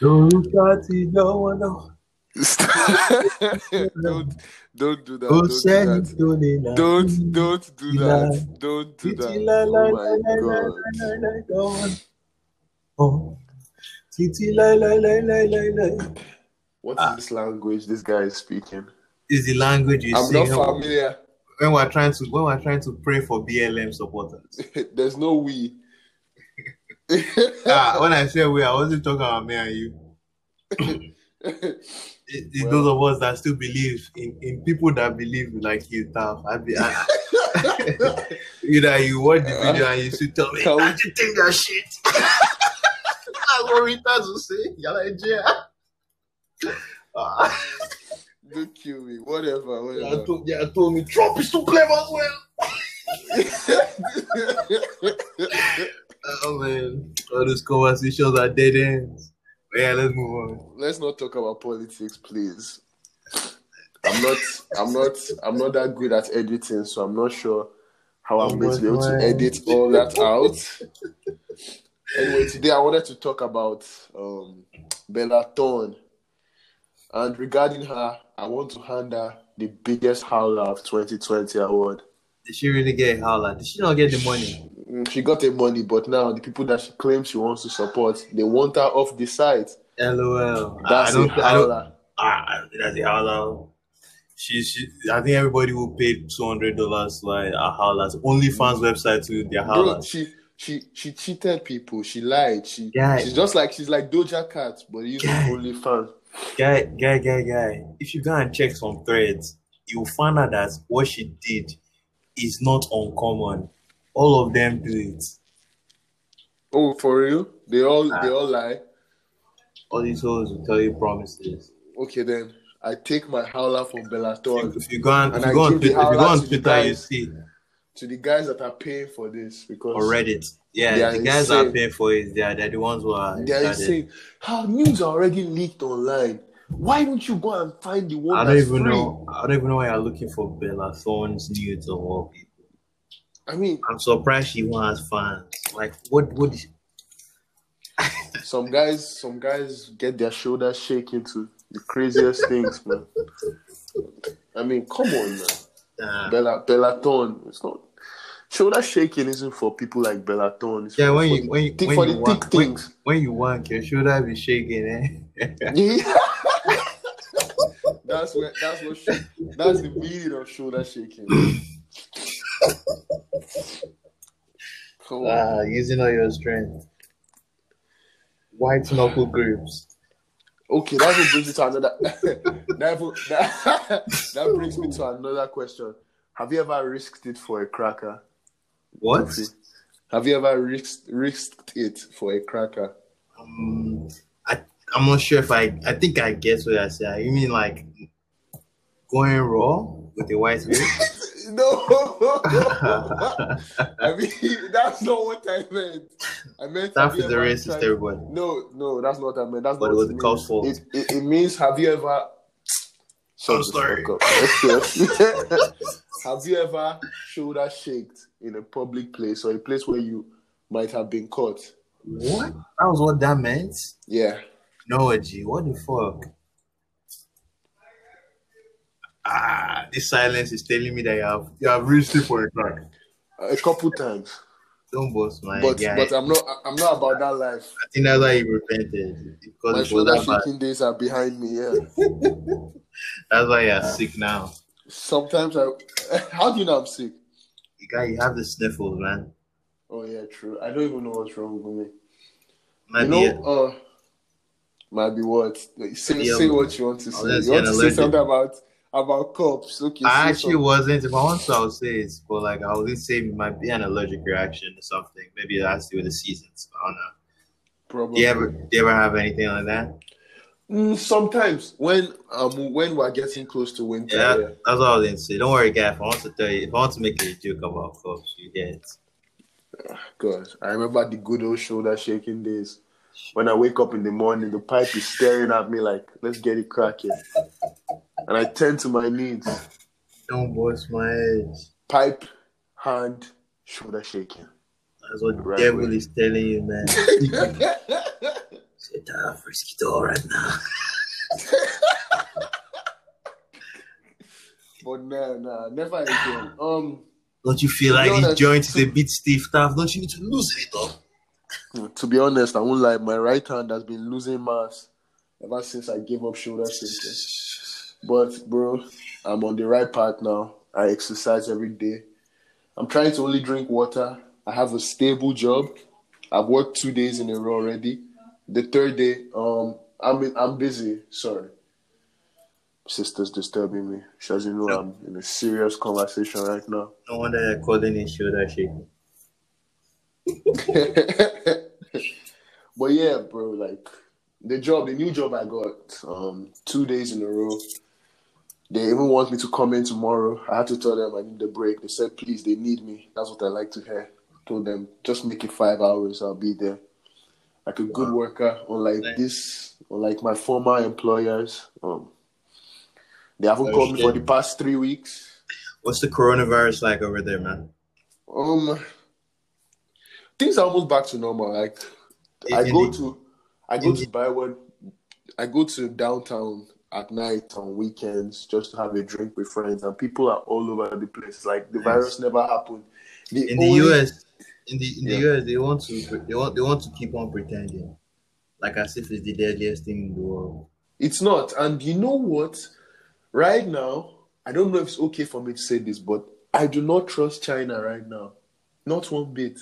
Don't no one know. don't don't do that. Don't do that. tó lè là. Don't don't do that. Don't do that. Oh my god. Oh. What Ah. this language this guy is speaking? Is the language you I'm not familiar. When we're trying to when we're trying to pray for BLM supporters. There's no we. ah, when I say we, I wasn't talking about me and you. It, it's Well- those of us that still believe in, in people that believe like you, Taff. I be, I, either you watch the video and you still tell me, we- I just think that shit. That's what Rita will say. You're like, yeah. Ah, Don't kill me. Whatever. yeah, Whatever. told, yeah, told me Trump is too clever as well. Oh man, all those conversations are dead ends. But yeah, let's move on. Let's not talk about politics, please. I'm not. I'm not. I'm not that good at editing, so I'm not sure how I'm going to be able to edit all that out. Anyway, today I wanted to talk about um, Bella Thorne, and regarding her, I want to hand her the biggest howler of 2020 award. Did she really get howler? Did she not get the money? Mm, She got the money, but now the people that she claims she wants to support, they want her off the site. LOL. That's I don't. a I don't. I that's a howler. She, she. I think everybody will pay two hundred dollars like a howlers. OnlyFans website to their howlers. she she she cheated people. She lied. She Guy. she's just like she's like Doja Cat, but using Guy. OnlyFans. Guy, guy, guy, guy. If you go and check some threads, you'll find out that what she did is not uncommon. All of them do it. Oh, for real? They all Ah. they all lie. All these hoes will tell you promises. Okay then. I take my howler from Bella Thorne If you go on, And if you go on, Twitter, if you go on to the you guys. see to the guys that are paying for this because or Reddit. Yeah, the guys are paying for it, they are they're the ones who are. they are saying how news are already leaked online. Why don't you go and find the one I don't that's even free? know. I don't even know why you're looking for Bella Thorne's nudes of all people. I mean, I'm surprised she wants fans. Like, what? What? Is, some guys some guys get their shoulders shaking to the craziest things, man. I mean, come on, man. Bella Bellaton. It's not shoulder shaking isn't for people like Bella Thorne. It's yeah, for, when you when you thick- when for you the want thick when, things. when you want your shoulder be shaking, eh? Yeah. that's where that's what that's the meaning of shoulder shaking. Come on. Ah, using all your strength. White knuckle grips. Okay, that will brings me to another. that, will- that, that brings me to another question. Have you ever risked it for a cracker? What? Have you ever risked risked it for a cracker? Um, I I'm not sure if I I think I guess what I said. You mean like going raw with a white grip? No, I mean that's not what I meant. I meant That have you is a racist, tried- everybody. No, no, that's not what I meant. That's But not it was what the means. It, it, it means have you ever? Shut I'm sorry. fuck up. Okay. have you ever shoulder shaked in a public place or a place where you might have been caught? What? That was what that meant? Yeah. No, G. What the fuck? Ah, this silence is telling me that you have you have reached it for a crack. A couple times, Don't boast, my but guy. but I'm not I'm not about that life. I think that's why you repented because My shoulder bad. shaking days are behind me. Yeah. That's why you're sick now. Sometimes I. How do you know I'm sick? You got you have the sniffles, man. Oh yeah, true. I don't even know what's wrong with me. Might you know, uh, might be what? Say say what you want to say. You want to say something about about cups? Okay. I actually something. wasn't. If I want to, I would say it's but like I would say it might be an allergic reaction or something. Maybe it has to do with the seasons. I don't know. Probably. Do you ever do you ever have anything like that? Mm, sometimes when um when we're getting close to winter. Yeah, Yeah. that's all I was gonna say. Don't worry, guy. If I want to tell you, if I want to make a joke about cups, you get it. God, I remember the good old shoulder shaking days. When I wake up in the morning, the pipe is staring at me like, "Let's get it cracking," and I turn to my knees. Don't bust my head. Pipe, hand, shoulder shaking. That's what the Right devil way. is telling you, man. Say, that frisky door right now. but nah, nah, never again. Um, don't you feel like these joints is a bit stiff, tough? Don't you need to loosen it up? To be honest, I won't lie. My right hand has been losing mass ever since I gave up shoulder symptoms. But bro, I'm on the right path now. I exercise every day. I'm trying to only drink water. I have a stable job. I've worked two days in a row already. The third day, um, I'm I'm busy. Sorry, sister's disturbing me. She doesn't know I'm in a serious conversation right now. No wonder you're calling it shoulder shaking. but yeah, bro, like the job, the new job I got, um, two days in a row. They even want me to come in tomorrow. I had to tell them I need a break. They said, please, they need me. That's what I like to hear. I told them, just make it five hours. I'll be there. Like a good worker, unlike nice. this, unlike my former employers. Um, they haven't oh, called me for the past three weeks. What's the coronavirus like over there, man? Um, things are almost back to normal. Like, I go to, I go to buy one. I go to downtown at night on weekends just to have a drink with friends, and people are all over the place. Like the yes. virus never happened. The in only... the US, in the in yeah. the US, they want to they want they want to keep on pretending, like as if it's the deadliest thing in the world. It's not, and you know what? Right now, I don't know if it's okay for me to say this, but I do not trust China right now, not one bit.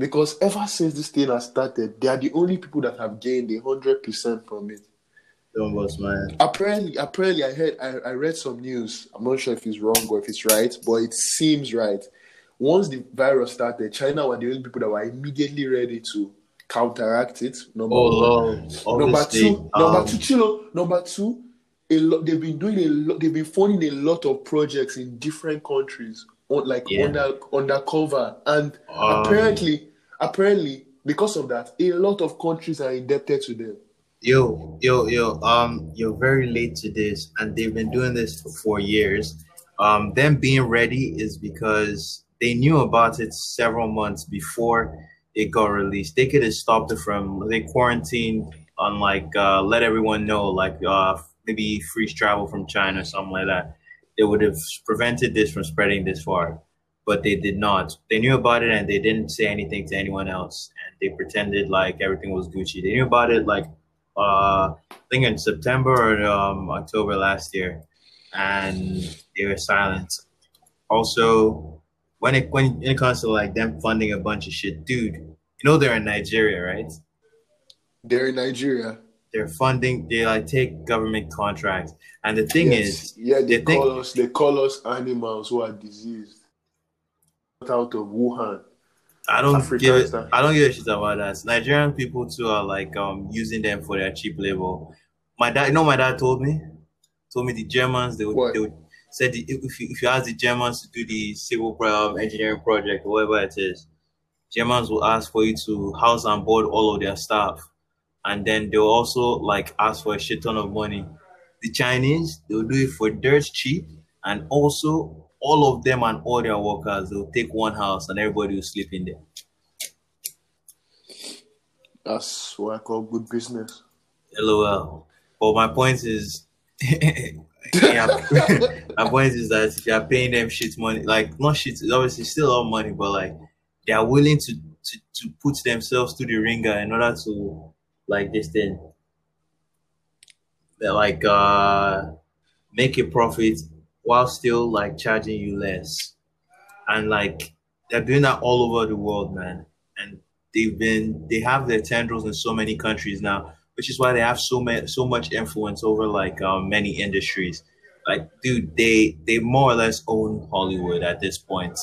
Because ever since this thing has started, they are the only people that have gained a hundred percent from it. Almost, man. Apparently, apparently, I heard, I, I read some news. I'm not sure if it's wrong or if it's right, but it seems right. Once the virus started, China were the only people that were immediately ready to counteract it. Number oh, one. Number two, um, number two, Chilo, number two, a lot. They've been doing a lot. They've been funding a lot of projects in different countries, on, like yeah. under undercover, and um, apparently, apparently, because of that, a lot of countries are indebted to them. Yo, yo, yo, um, you're very late to this, and they've been doing this for four years. Um, them being ready is because they knew about it several months before it got released. They could have stopped it from they quarantined on like uh, let everyone know like uh, maybe freeze travel from China or something like that. They would have prevented this from spreading this far, but they did not. They knew about it and they didn't say anything to anyone else, and they pretended like everything was Gucci. They knew about it like uh, I think in September or um, October last year, and they were silent. Also, when it when it comes to like them funding a bunch of shit, dude, you know they're in Nigeria, right? They're in Nigeria. They're funding. They like take government contracts, and the thing yes. is, yeah, they, they call think, us they call us animals who are diseased out of Wuhan. I don't Africa give it, I don't give a shit about that. Nigerian people too are like um using them for their cheap labor. My dad, you know, my dad told me, told me the Germans they would, what? they would said the, if you if you ask the Germans to do the civil um, engineering project or whatever it is, Germans will ask for you to house and board all of their staff, and then they'll also like ask for a shit ton of money. The Chinese they'll do it for dirt cheap, and also all of them and all their workers, they'll take one house and everybody will sleep in there. That's what I call good business. LOL. But my point is, my point is that if you're paying them shit money, like not shit, obviously still a lot of money, but like they are willing to, to, to put themselves to the ringer in order to like this thing. They're like uh make a profit while still like charging you less. And like they're doing that all over the world, man. And they've been they have their tendrils in so many countries now, which is why they have so many so much influence over like um, many industries. Like, dude, they they more or less own Hollywood at this point.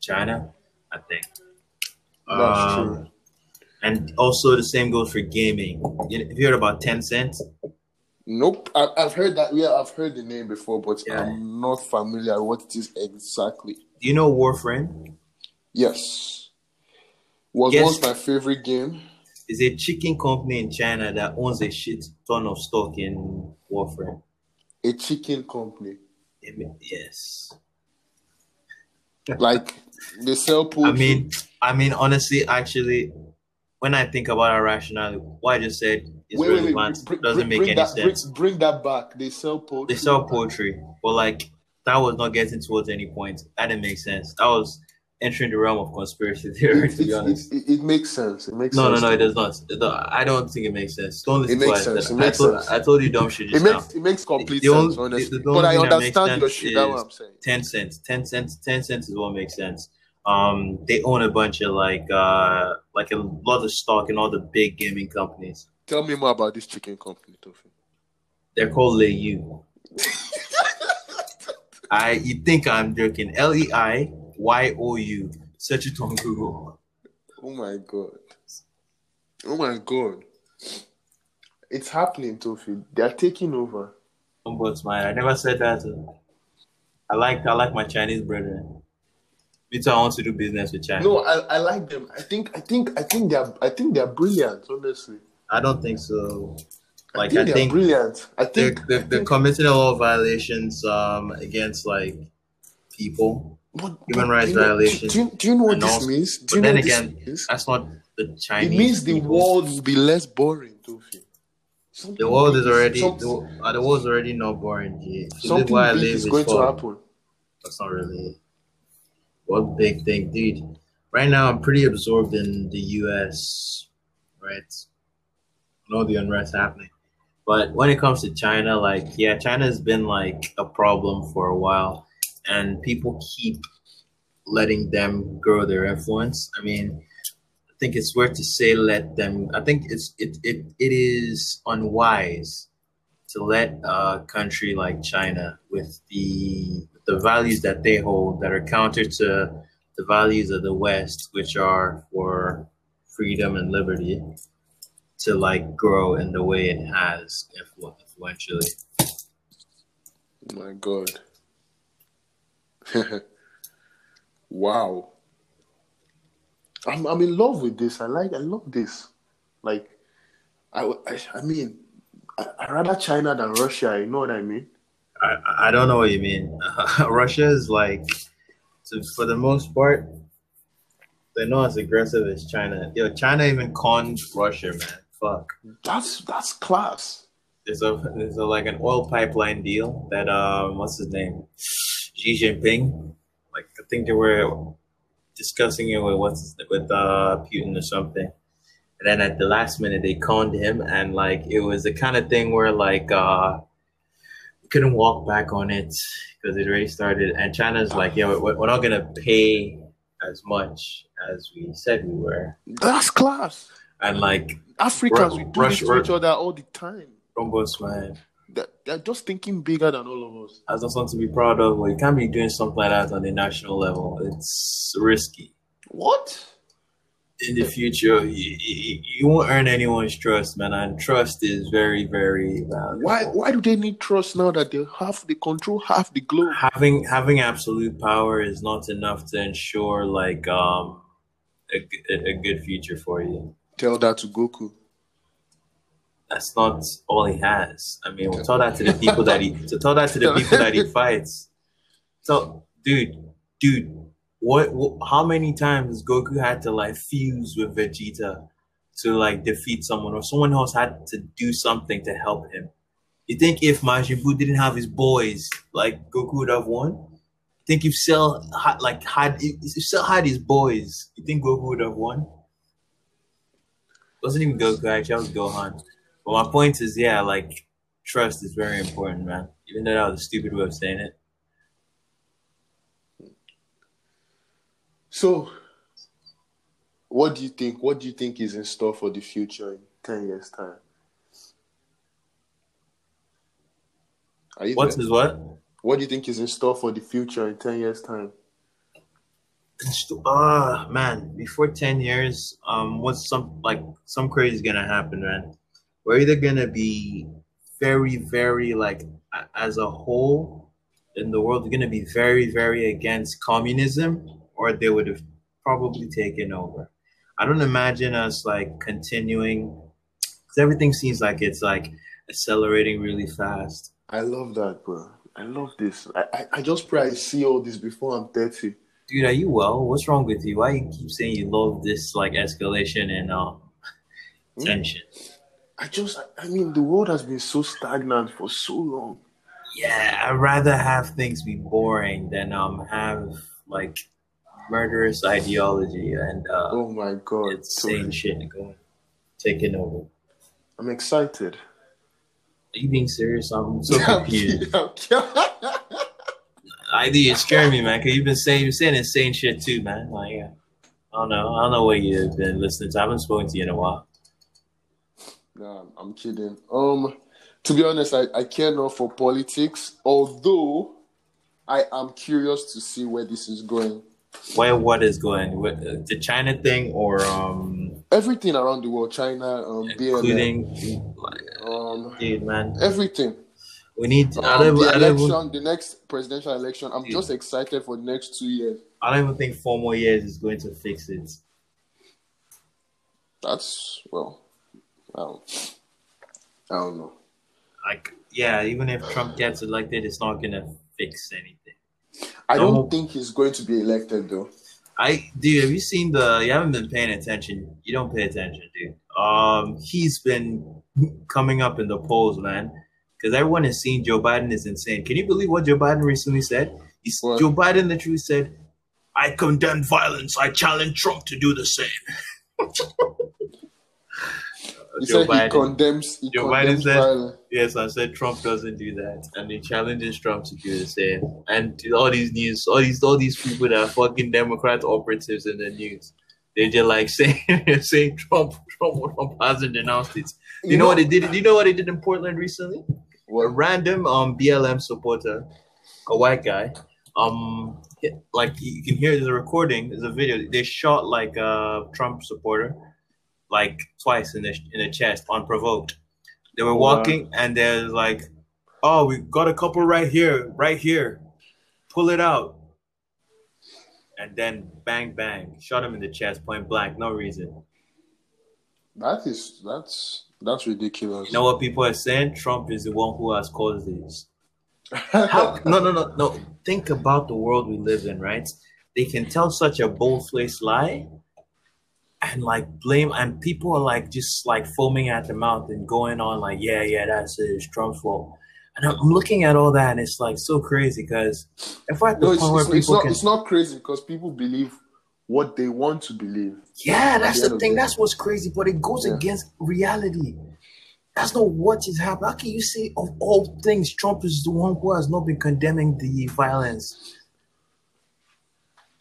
China, I think. That's um, true. And also the same goes for gaming. Have you heard about Tencent? Nope, I, have heard that. Yeah, I've heard the name before, but yeah. I'm not familiar what it is exactly. Do you know Warframe? Yes, was Guess, once my favorite game. Is a chicken company in China that owns a shit ton of stock in Warframe. A chicken company. Yes. like they sell pool. I mean, I mean, honestly, actually, when I think about our rationale, what I just said is Wait, wait, wait. Bring, doesn't make any that, sense. Bring, bring that back. They sell poetry. they sell poetry, but like that was not getting towards any point. That didn't make sense. That was entering the realm of conspiracy theory, It, to be honest. it, it makes sense. It makes No, no, sense. no, it does not. I don't think it makes sense. Don't listen It makes to I sense. It makes I told, sense. I told you dumb shit It makes now. it makes complete The only- sense, honestly. the- the but I only thing that makes understand your shit. That's what I'm saying. 10 cents 10 cents 10 cents is what makes sense um they own a bunch of like uh like a lot of stock in all the big gaming companies Tell me more about this chicken company, Tofi. they're called Leu. i you think i'm joking l-e-i-y-o-u search it on google Oh my god. Oh my god. It's happening, Tofi. They're taking over. ombudsman i never said that i like i like my chinese brethren me too i want to do business with china No, I, I like them. I think I think I think they're I think they're brilliant, honestly. i don't think so like I think i they're think brilliant. I they're, think they're, they're committing a lot of violations um, against like people. but, human but rights you know- violations Do, do, you- do you know what this also- means? Do but you know then what again, means? That's not the Chinese. It means the people. world will be less boring, Tofi. The world is already the, uh, the world's already not boring. G. If you live something I big live, is it's going to happen. That's not really what big thing, dude. Right now, I'm pretty absorbed in the U.S. Right, and all the unrest happening. But when it comes to China, like yeah, China's been like a problem for a while, and people keep letting them grow their influence. I mean, I think it's worth to say let them. I think it's it it, it is unwise to let a country like China with the the values that they hold that are counter to the values of the West, which are for freedom and liberty, to like grow in the way it has influentially. My god. wow. I'm I'm in love with this. I like I love this. Like I I, I mean I, I rather China than Russia, you know what I mean? I, I don't know what you mean. Russia is like, so for the most part, they're not as aggressive as China. Yo, China even conned Russia, man. Fuck. That's that's class. There's a there's a like an oil pipeline deal that um what's his name Xi Jinping like I think they were discussing it with what's his, with uh Putin or something and then at the last minute they conned him and like it was the kind of thing where like uh couldn't walk back on it because it already started and China's like yeah we're, we're not gonna pay as much as we said we were That's class. and like Africans we do Rush- this to each other all the time. Rumbos man They're, they're just thinking bigger than all of us. as not something to be proud of. Well, you can't be doing something like that on the national level. It's risky. What? In the future, you, you, you won't earn anyone's trust, man. And trust is very, very valuable. Why why do they need trust now that they have the control half the globe? Having having absolute power is not enough to ensure like um a a good future for you. Tell that to Goku. That's not all he has. I mean, we'll tell that to the people that he to tell that to the people that he fights. So, dude, dude, what, what? How many times Goku had to like fuse with Vegeta to like defeat someone, or someone else had to do something to help him? You think if Majin Buu didn't have his boys, like Goku would have won? You think if Cell had like had if Cell had his boys, you think Goku would have won? It wasn't even Goku actually, that was Gohan. But my point is, yeah, like trust is very important, man. Even though that was a stupid way of saying it. So, what do you think? What do you think is in store for the future in ten years' time? Are you What there? is what? What do you think is in store for the future in ten years' time? Ah, man, before 10 years, um, what's some, like, some crazy is gonna happen, man. We're either gonna be very, very, like, as a whole in the world, we're gonna be very, very against communism, or they would have probably taken over. I don't imagine us, like, continuing, because everything seems like it's, like, accelerating really fast. I love that, bro. I love this. I, I, I just pray I see all this before I'm thirty. Dude, are you well? What's wrong with you? Why you keep saying you love this, like, escalation and, uh, tension. I just, I mean, the world has been so stagnant for so long. Yeah, I'd rather have things be boring than um have like murderous ideology and uh, oh my god, insane shit going taking over. I'm excited. Are you being serious? I'm so confused. I do. You scare me, man. Cause you've been saying you're saying insane shit too, man. Like, yeah. I don't know. I don't know what you've been listening to. I haven't spoken to you in a while. Nah, I'm kidding. Um, to be honest, I, I care not for politics, although I am curious to see where this is going. Where what is going? Uh, the China thing or um everything around the world, China, um, including BLM, um, dude, man, everything. We need um, the election, the next presidential election. I'm dude. just excited for the next two years. I don't even think four more years is going to fix it. That's well, I don't, I don't know. Like, yeah, even if Trump gets elected, it's not gonna fix anything. I don't no. think he's going to be elected though. I dude, have you seen the? You haven't been paying attention. You don't pay attention, dude. Um, he's been coming up in the polls, man. Because everyone has seen Joe Biden is insane. Can you believe what Joe Biden recently said? He's, Joe Biden literally said, "I condemn violence. I challenge Trump to do the same." He Joe said Biden, he condemns. He Joe condemns Biden said, violence. "Yes, I said Trump doesn't do that, and he challenges Trump to do the same." And all these news, all these, all these people that are fucking Democrat operatives in the news, they're just like saying, saying Trump, Trump, Trump hasn't denounced it. You, you know, know, what they did? You know what they did in Portland recently? What? A random um BLM supporter, a white guy, um, like you can hear the recording, there's a video. They shot like a Trump supporter like twice in the in the chest unprovoked. They were walking wow. and they're like, "Oh, we got a couple right here, right here. Pull it out." And then bang bang, shot him in the chest, point blank, no reason. That is that's that's ridiculous. You know what people are saying? Trump is the one who has caused this. How, no, no, no, no. Think about the world we live in, right? They can tell such a bold-faced lie and like blame and people are like just like foaming at the mouth and going on like yeah yeah that's it, it's Trump's fault and I'm looking at all that and it's like so crazy because if I no, it's, it's, it's, not, can, it's not crazy because people believe what they want to believe. Yeah, that's the, the thing. That's what's crazy, but it goes yeah. against reality. That's not what is happening. How can you say of all things, Trump is the one who has not been condemning the violence?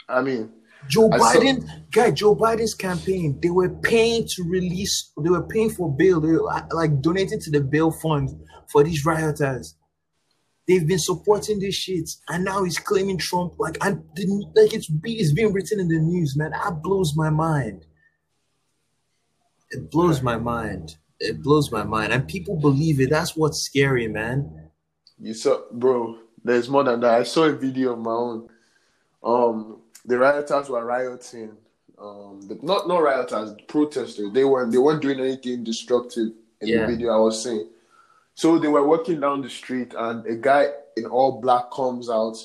I mean, Joe I Biden, saw... guy, Joe Biden's campaign, they were paying to release, they were paying for bail, they were like donating to the bail fund for these rioters. They've been supporting this shit, and now he's claiming Trump. Like, I didn't like it's, it's being written in the news, man. That blows my mind. It blows my mind. It blows my mind, and people believe it. That's what's scary, man. You saw, bro. There's more than that. I saw a video of my own. Um, the rioters were rioting. Um, the, not not rioters, protesters. They weren't they weren't doing anything destructive in yeah. the video I was saying. So they were walking down the street, and a guy in all black comes out,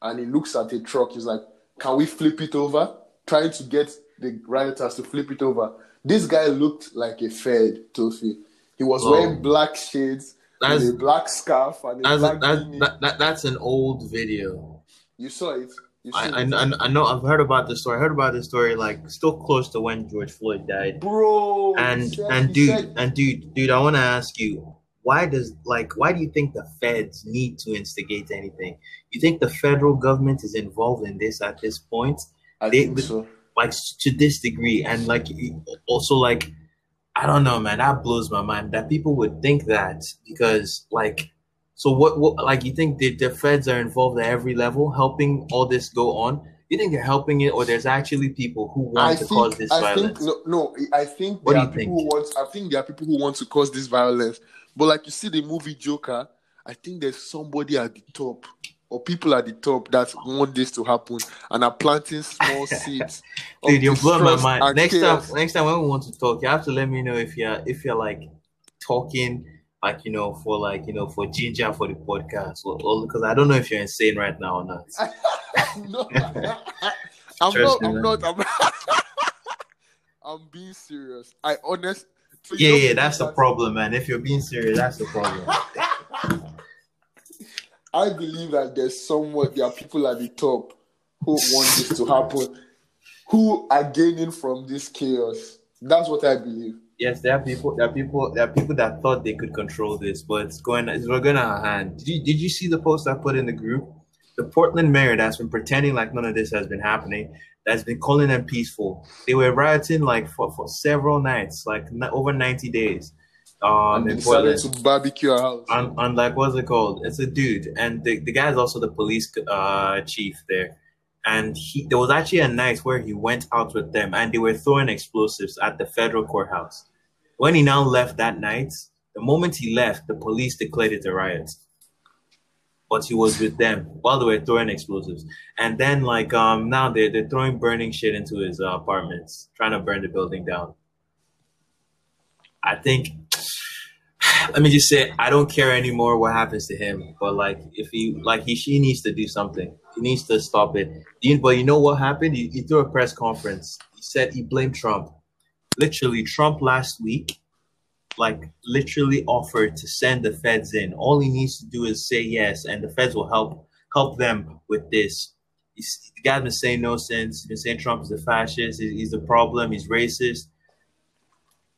and he looks at a truck. He's like, "Can we flip it over?" Trying to get the rioters to flip it over. This guy looked like a Fed, Tofi. He was oh. wearing black shades, that's, a black scarf, and a that's, black that's, that, that, that's an old video. You saw it. I, I, I know I've heard about this story. I heard about this story like still close to when George Floyd died, bro. And said, and dude said... and dude dude, I want to ask you, why does like why do you think the feds need to instigate anything? You think the federal government is involved in this at this point? I they, think so. Like to this degree, and like also like I don't know, man. That blows my mind that people would think that because like so what, what like you think the, the feds are involved at every level helping all this go on? You think they're helping it, or there's actually people who want I to think, cause this I violence? Think, no, no, I think what there are people think? who want. I think there are people who want to cause this violence. But like you see the movie Joker, I think there's somebody at the top or people at the top that want this to happen and are planting small seeds. Dude, you're blowing my mind. Next chaos. time, next time when we want to talk, you have to let me know if you're if you're like talking like you know for like you know for ginger for the podcast because I don't know if you're insane right now or not. no, I'm not. I'm not. I'm, I'm being serious. I honest. yeah, yeah, that's the problem, man. If you're being serious, that's the problem. I believe that there's somewhat there are people at the top who want this to happen, who are gaining from this chaos. That's what I believe. Yes, there are people. There are people. There are people that thought they could control this, but it's going. It's going out of hand. Did you Did you see the post I put in the group? The Portland mayor that's been pretending like none of this has been happening. That's been calling them peaceful. They were rioting like for, for several nights, like over ninety days. Um, and decided to barbecue a house. And, and like, what's it called? It's a dude, and the the guy is also the police uh, chief there. And he there was actually a night where he went out with them, and they were throwing explosives at the federal courthouse. When he now left that night, the moment he left, the police declared it a riot. But he was with them while they were throwing explosives. And then, like, um, now they're, they're throwing burning shit into his uh, apartments, trying to burn the building down. I think, let me just say, I don't care anymore what happens to him. But, like, if he, like, he, she needs to do something. He needs to stop it. But you know what happened? He, he threw a press conference. He said he blamed Trump literally Trump last week, like literally offered to send the feds in. All he needs to do is say yes, and the feds will help help them with this. He's, the guy's been saying no since. He's been saying Trump is a fascist. He's, he's the problem. He's racist.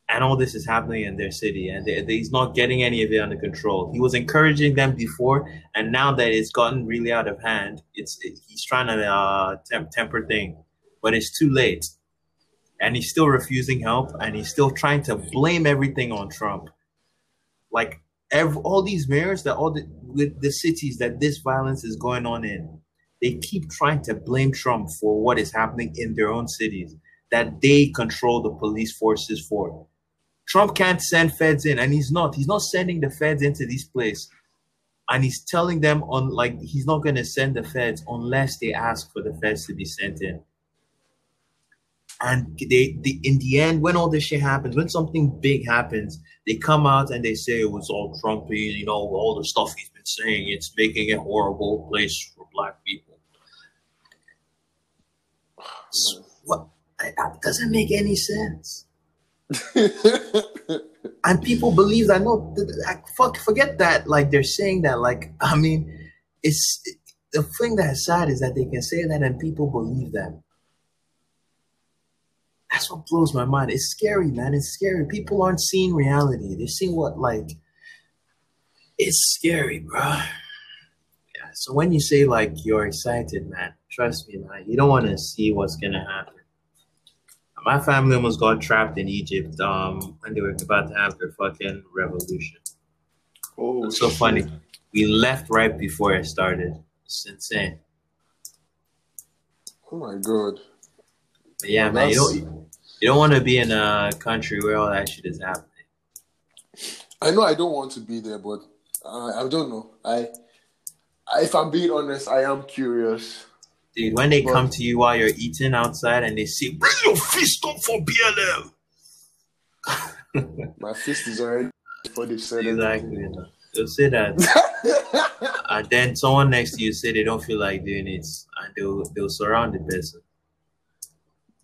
And all this is happening in their city, and they, they, he's not getting any of it under control. He was encouraging them before, and now that it's gotten really out of hand, it's it, he's trying to uh, temp- temper thing, but it's too late and he's still refusing help and he's still trying to blame everything on Trump. Like every, all these mayors that all the with the cities that this violence is going on in, they keep trying to blame Trump for what is happening in their own cities that they control the police forces for. Trump can't send feds in, and he's not. He's not sending the feds into this place. And he's telling them on like he's not gonna send the feds unless they ask for the feds to be sent in. And they, they, in the end, when all this shit happens, when something big happens, they come out and they say it was all Trumpy, you know, all the stuff he's been saying, it's making a horrible place for black people. So, what? That doesn't make any sense. and people believe that. No, fuck, forget that. Like they're saying that. Like I mean, it's the thing that's sad is that they can say that and people believe that. That's what blows my mind. It's scary, man. It's scary. People aren't seeing reality. They're seeing what like it's scary, bro. Yeah. So when you say like you're excited, man, trust me, man, you don't want to see what's gonna happen. My family almost got trapped in Egypt um when they were about to have their fucking revolution. Oh, it's so shit. funny. We left right before it started. It's insane. Oh my god. But yeah, well, man, you don't you don't want to be in a country where all that shit is happening. I know I don't want to be there, but uh, I don't know. I, I, if I'm being honest, I am curious. Dude, when they but, come to you while you're eating outside and they say, "Bring your fist up for BLM," my fist is already for they said exactly. They'll say that, and then someone next to you say they don't feel like doing it, and they'll they'll surround the person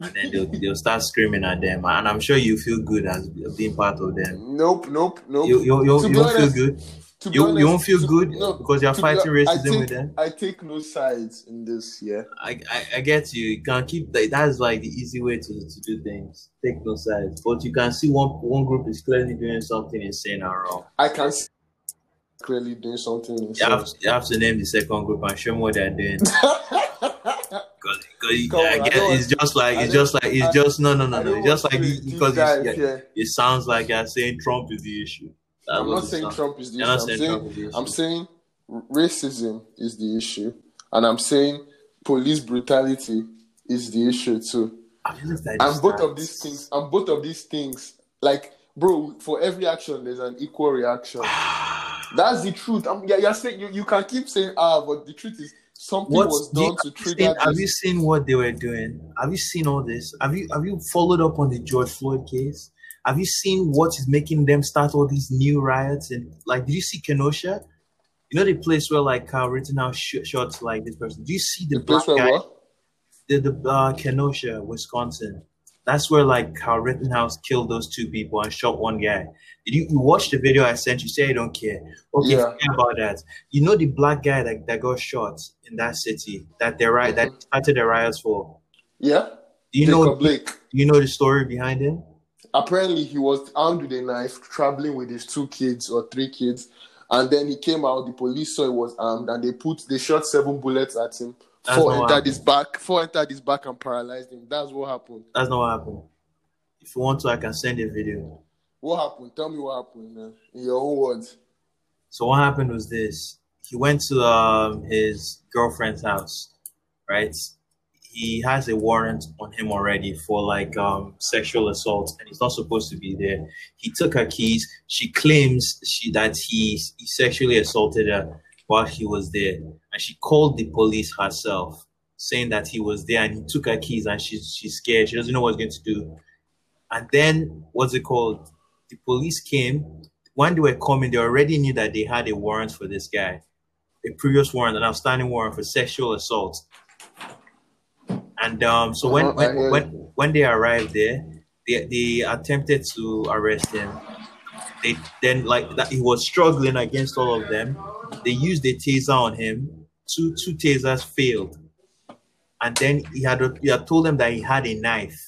and then they'll, they'll start screaming at them. And I'm sure you feel good as being part of them. Nope, nope, nope. You, you, you, you don't feel good. You, honest, you won't feel to, good no, because you're fighting be, racism take, with them. I take no sides in this. Yeah, I, I, I get you. You can keep that. That's like the easy way to, to do things. Take no sides, but you can see one one group is clearly doing something insane or wrong. I can see clearly doing something. Insane. You have, you have to name the second group and show me what they're doing. I guess it's just like it's just like it's just no no no no. It's just like because yeah, it sounds like you're saying Trump is the issue. That I'm not saying Trump is the issue. I'm saying, the issue. I'm saying racism is the issue, and I'm saying police brutality is the issue too. And both of these things, and both of these things, like bro, for every action there's an equal reaction. That's the truth. I'm, yeah, you're saying you, you can keep saying ah, but the truth is something What's, was done to trigger. Seen, have you seen what they were doing? Have you seen all this? Have you have you followed up on the George Floyd case? Have you seen what is making them start all these new riots? And like, did you see Kenosha? You know the place where like Kyle Rittenhouse sh- shots like this person. Do you see the, the place guy? What? The the uh, Kenosha, Wisconsin. That's where like how Rittenhouse killed those two people and shot one guy. Did you, you watch the video I sent? You say I don't care. Okay, Yeah. about that. You know the black guy that, that got shot in that city that they riot that mm-hmm. started the riots for. Yeah. Do you Jacob know? Blake. Do you know the story behind him? Apparently, he was armed with a knife, traveling with his two kids or three kids, and then he came out. The police saw he was armed, and they put they shot seven bullets at him. Four entered happened. his back. Four entered his back and paralyzed him. That's what happened. That's not what happened. If you want to, I can send a video. What happened? Tell me what happened, man. In your own words. So what happened was this: he went to um, his girlfriend's house, right? He has a warrant on him already for like um, sexual assault, and he's not supposed to be there. He took her keys. She claims she that he, he sexually assaulted her while he was there, and she called the police herself, saying that he was there and he took her keys, and she's she's scared. She doesn't know what's going to do. And then what's it called? The police came when they were coming, they already knew that they had a warrant for this guy, a previous warrant, an outstanding warrant for sexual assault. And um, so when Uh-huh, when, when when they arrived there, they, they attempted to arrest him. They then like that he was struggling against all of them. They used a taser on him. Two two tasers failed, and then he had he had told them that he had a knife.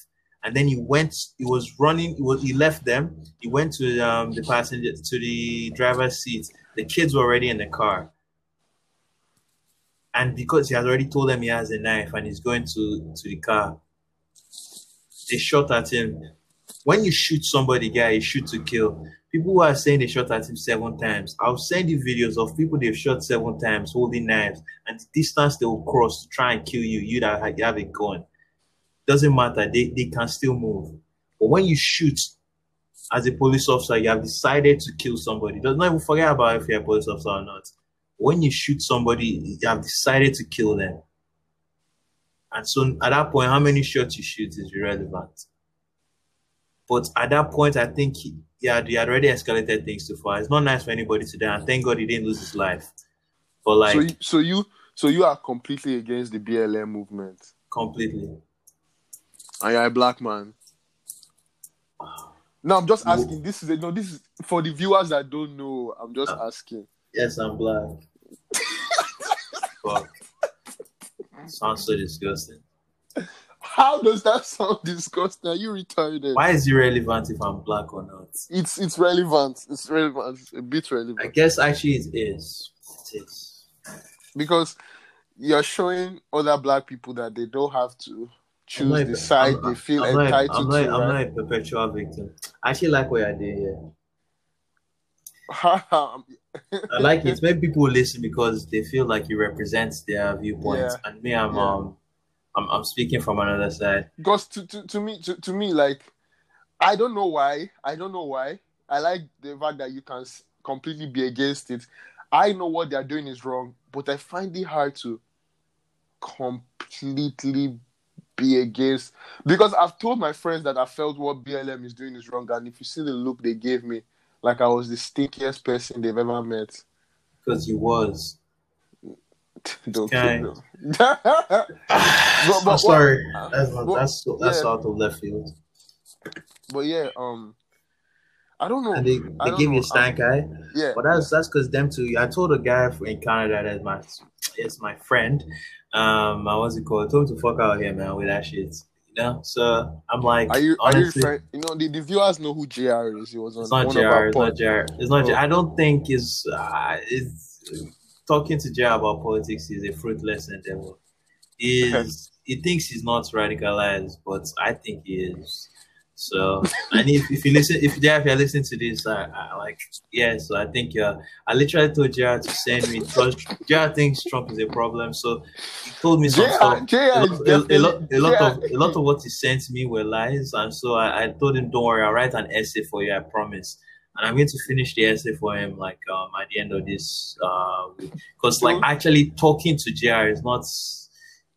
And then he went he was running he was he left them. He went to um, the passenger to the driver's seat. The kids were already in the car. And because he has already told them he has a knife and he's going to to the car they shot at him. When you shoot somebody guy you shoot to kill people who are saying they shot at him seven times i'll send you videos of people they've shot seven times holding knives and the distance they will cross to try and kill you you that have a gun doesn't matter. They, they can still move. But when you shoot as a police officer, you have decided to kill somebody. Does not even forget about if you're a police officer or not. When you shoot somebody, you have decided to kill them. And so at that point, how many shots you shoot is irrelevant. But at that point, I think he, had, he had already escalated things too far. It's not nice for anybody to die. And thank God he didn't lose his life. But like, so, you, so you, so you are completely against the BLM movement, completely. and you're a black man. No, I'm just asking. This is a, no. This is for the viewers that don't know. I'm just ah. asking. Yes, I'm black. Fuck. Sounds so disgusting. How does that sound disgusting? Are you retarded? Why is it relevant if I'm black or not? It's it's relevant. It's relevant. It's a bit relevant. I guess actually it is. It is. because you're showing other black people that they don't have to choose not the side I'm- they feel I'm not, a- entitled I'm, not, to. I'm right? not a perpetual victim. I actually like what I did here. I like it. Maybe people listen because they feel like it represents their viewpoints, and me, I'm Yeah. um, I'm, I'm speaking from another side. because to, to, to me to, to me like i don't know why i don't know why i like the fact that you can completely be against it i know what they're doing is wrong but i find it hard to completely be against because i've told my friends that i felt what blm is doing is wrong and if you see the look they gave me like i was the stinkiest person they've ever met Because he was. Don't Okay. kill them. but, I'm sorry. what- That's not, what- that's that's yeah. out of left field. but yeah um i don't know And they, they don't give you know. a stank eye. yeah But that's that's because them two. I told a guy in Canada that's my it's my friend. Um, I was it called? I told him to fuck out here, man, with that shit. You know. So I'm like, Are you are you honestly. You know, the, the viewers know who JR is. He was on it's not one JR. of our It's not pods. JR. It's not. Oh. JR. I don't think is uh, it's talking to JR about politics is a fruitless endeavor. Is he thinks he's not radicalized, but I think he is. So, and if, if you listen, if JR, if you're listening to this, I, I like, yeah. So I think, uh, I literally told JR to send me. Because JR thinks Trump is a problem, so he told me some stuff. A, lot- a, a lot, a lot of a lot of what he sent me were lies, and so I, I told him, "Don't worry, I'll write an essay for you. I promise." And I'm going to finish the essay for him, like um, at the end of this uh, because like So- actually talking to JR is not.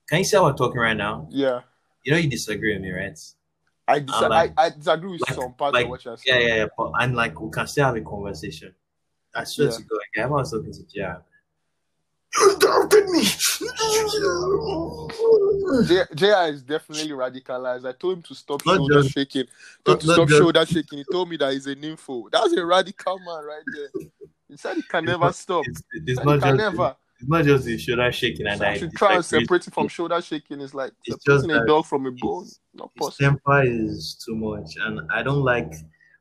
Can you see how we're talking right now? Yeah, You know, you disagree with me, right? I, dis- like- I I disagree with like- some parts like- of what you're Yeah, saying. yeah, yeah. But, and like we can still have a conversation. I swear Yeah. to God, like, I was talking to JR. You doubted me. J- is definitely radicalized. I told him to stop Not shoulder just- shaking. Told him to stop just- shoulder shaking. He told me that he's a nympho. That's a radical man right there. He said he can It's never not- stop. It's, He it's not can just never. it's not just the shoulder shaking and So I should try like and separate it from shoulder shaking. It's like It's separating just a dog from a bone. his- Not his possible. temper is too much and I don't like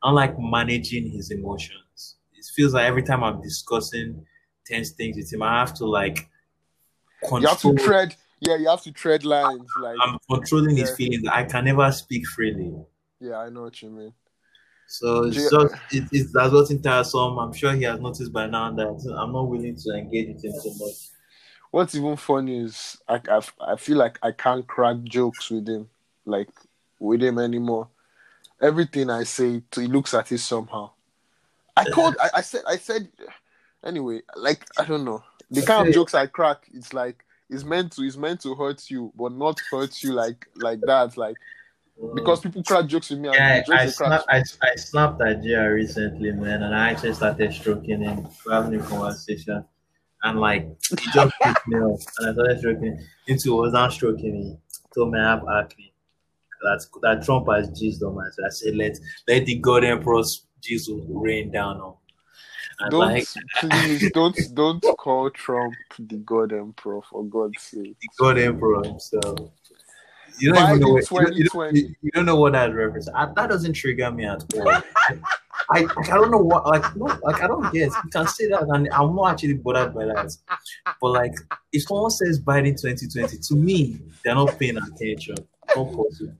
I don't like managing his emotions. It feels like every time I'm discussing tense things with him, I have to like control You have to tread. Yeah, you have to tread lines. Like, I'm controlling his feelings. I can never speak freely. yeah, I know what you mean. So it's Yeah. just it, it's that's gotten tiresome. I'm sure he has noticed by now that I'm not willing to engage with him so much. What's even funny is I, I, I feel like I can't crack jokes with him, like with him anymore. Everything I say, to, he looks at it somehow. I called. I, I said. I said. Anyway, like I don't know the kind of jokes I crack. It's like it's meant to. It's meant to hurt you, but not hurt you like like that. Like because people crack jokes with me. And Yeah, the jokes I, they crack- snap, I, I snapped at JR recently, man, and I actually started stroking him, we're having a conversation. And like, he just picked me up, and I started stroking. Into was not stroking me, told me I have acne. That, that Trump has jizzed on my so I said, let, let the God Emperor's Jesus rain down on. And Don't like, please don't don't call Trump the God Emperor for God's sake. the God Emperor himself. You don't even Biden know what, you, don't, you, don't, 2020. you- you don't know what that represents. I, that doesn't trigger me at all. I, I I don't know what like no like I don't get. You can say that and I'm not actually bothered by that. But like if someone says Biden 2020 to me, they're not paying attention. Not possible.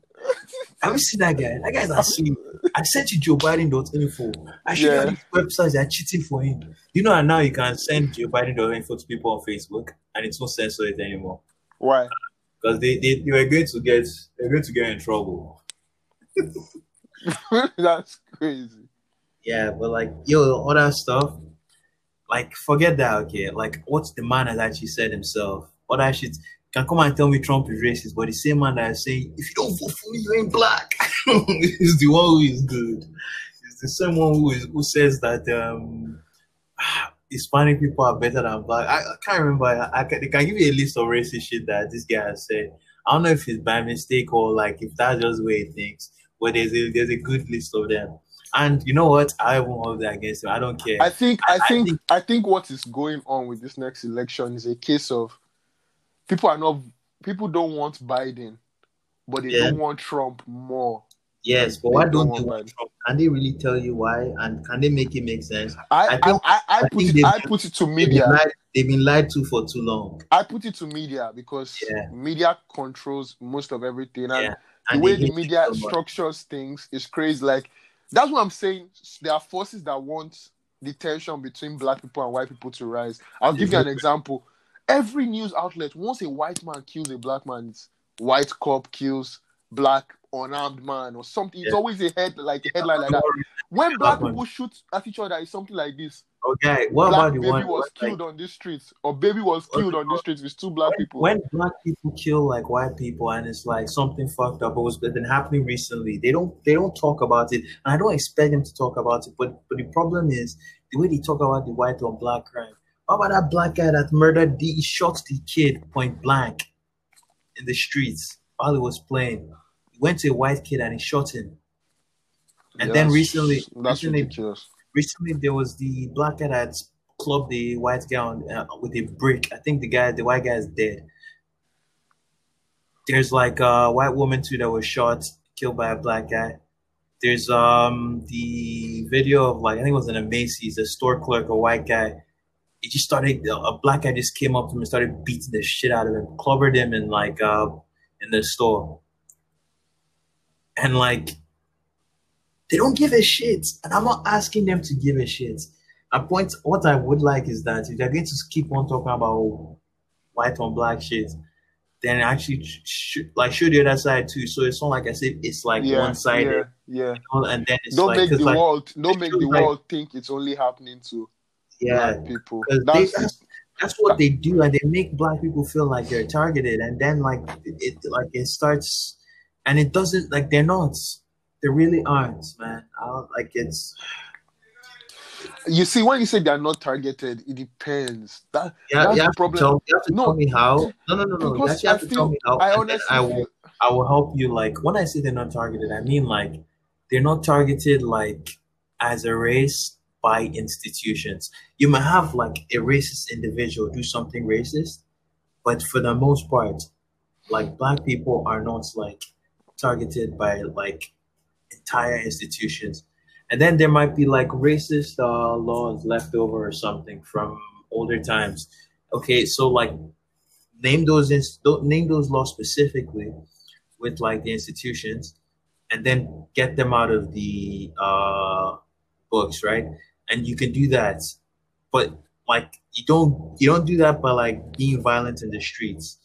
Have you seen that guy? That guy's asleep. I sent you Joe Biden.info. I should Yeah. have these websites that are cheating for him. You know, and now you can send Joe Biden Biden.info to people on Facebook and it won't censor it anymore Why? because they, they they were going to get they're going to get in trouble. That's crazy. Yeah, but like yo, other stuff, like forget that. Okay, like what the man has actually said himself. Other shit can come and tell me Trump is racist, but the same man that is saying if you don't vote for me, you ain't black. is the one who is good. It's the same one who is who says that um Hispanic people are better than black. I, I can't remember. I, I can, they can give you a list of racist shit that this guy has said. I don't know if it's by mistake or like if that's just the way he thinks. But there's a there's a good list of them. And you know what? I won't hold that against him. I don't care. I think I I think think- I think what is going on with this next election is a case of people are not people don't want Biden, but they Yeah. don't want Trump more. yes, but They why don't they want Biden. Trump? Can they really tell you why? And can they make it make sense? I I think- I, I, I put it I put it to They've media. been, lied, they've been lied to for too long. I put it to media because Yeah. media controls most of everything. And Yeah. the way the media structures things is crazy. Like that's what I'm saying. There are forces that want the tension between black people and white people to rise. I'll give you an example. Every news outlet, once a white man kills a black man, white cop kills black unarmed man or something. It's Yeah. always a head like a headline like that. When black people shoot at each other, it's something like this. Oh, okay, what black about the baby one was like, killed on this street, or baby was Okay. killed on this street with two black people. when black people kill like white people and it's like something fucked up it was been happening recently they don't they don't talk about it and i don't expect them to talk about it but but the problem is the way they talk about the white or black crime how about that black guy that murdered the he shot the kid point blank in the streets while he was playing he went to a white kid and he shot him and Yeah, then recently recently ridiculous. recently there was the black guy that clubbed the white guy on, uh, with a brick. I think the guy, the white guy, is dead. There's like a white woman too that was shot, killed by a black guy. There's um the video of like I think it was in a Macy's, a store clerk, a white guy. He just started a black guy just came up to him and started beating the shit out of him, clobbered him in like uh in the store. And like they don't give a shit. And I'm not asking them to give a shit. A point, what I would like is that if they're going to keep on talking about white on black shit, then actually sh- like show the other side too. So it's not like I said it's like yeah, one sided, Yeah, yeah. and then it's Don't like, make the like, world don't make the like- world think it's only happening to yeah, black people. 'Cause they- That's that's, that's what they do, and they make black people feel like they're targeted, and then like it, like it starts, and it doesn't like they're not, they really aren't, man. I don't, like it's You see, when you say they are not targeted, it depends. That Yeah, that's you the problem. tell, you have to No, tell me how. No, no, no, no. You because actually have I to feel tell me how. I honestly I will I will help you. Like when I say they're not targeted, I mean like they're not targeted like as a race by institutions. You might have like a racist individual do something racist, but for the most part, like black people are not like targeted by like entire institutions. And then there might be like racist uh, laws left over or something from older times. Okay, so like name those ins- don't name those laws specifically with like the institutions and then get them out of the uh books right and you can do that but like you don't you don't do that by like being violent in the streets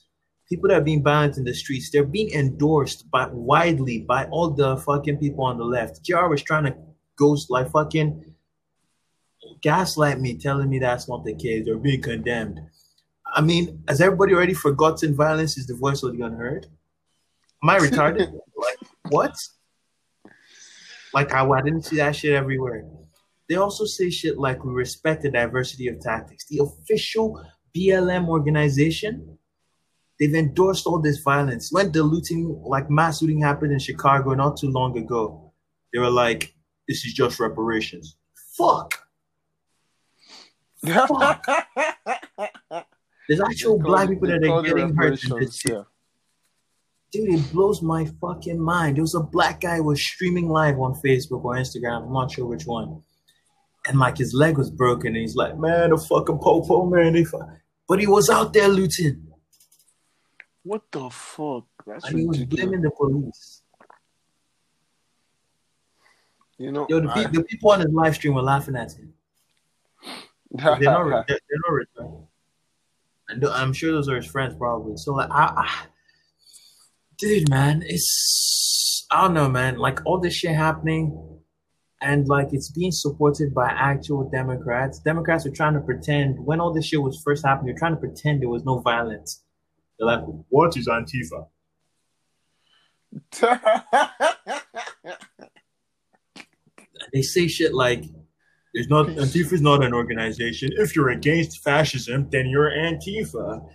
people that are being violent in the streets they're being endorsed by widely by all the fucking people on the left Kiara was trying to ghost like fucking gaslight me telling me that's not the case or being condemned I mean, has everybody already forgotten violence is the voice of the unheard? Am I retarded? like, what? Like, I, I didn't see that shit everywhere. They also say shit like, we respect the diversity of tactics. The official BLM organization, they've endorsed all this violence. When the looting, like mass looting happened in Chicago not too long ago, they were like, this is just reparations. Fuck. Fuck. There's actual black people that are getting hurt in this shit. yeah. Dude, it blows my fucking mind. There was a black guy who was streaming live on Facebook or Instagram. I'm not sure which one. And like his leg was broken, and he's like, "Man, the fucking popo, man." They fu-" But he was out there looting, What the fuck? That's and he was blaming the police. You know, Yo, the, pe- the people on his live stream were laughing at him. They're not, they're, they're not I'm sure those are his friends, probably. So like, I, I, dude, man, it's I don't know, man. Like all this shit happening, and like it's being supported by actual Democrats. Democrats are trying to pretend when all this shit was first happening, they're trying to pretend there was no violence. They're like, what is Antifa? They say shit like, "There's not Antifa is not an organization. If you're against fascism, then you're Antifa."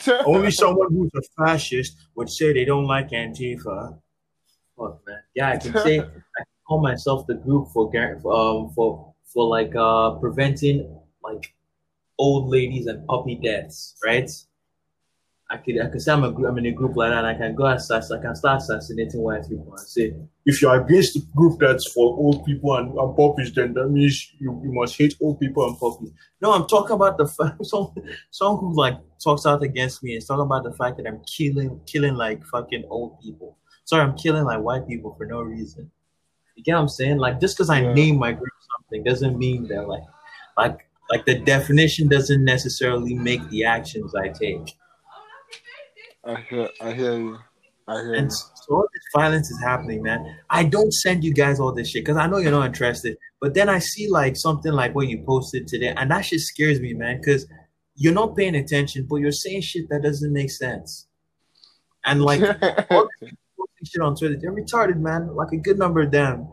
Only someone who's a fascist would say they don't like Antifa. Fuck man. Yeah, I can say I call myself the group for um for for like uh preventing like old ladies and puppy deaths, right? I could I could say I'm a group I'm in a group like that and I can go assass I can start assassinating white people and say if you're against the group that's for old people and, and puppies, then that means you, you must hate old people and puppies. No, I'm talking about the fact someone, someone who like talks out against me is talking about the fact that I'm killing killing like fucking old people. Sorry, I'm killing like white people for no reason. You get what I'm saying? Like just because I Yeah. name my group something doesn't mean that like like like the definition doesn't necessarily make the actions I take. I hear, I hear you. I hear And you. so all this violence is happening, man. I don't send you guys all this shit because I know you're not interested. But then I see like something like what you posted today, and that shit scares me, man, because you're not paying attention, but you're saying shit that doesn't make sense. And like all the people posting shit on Twitter, they're retarded, man. Like a good number of them.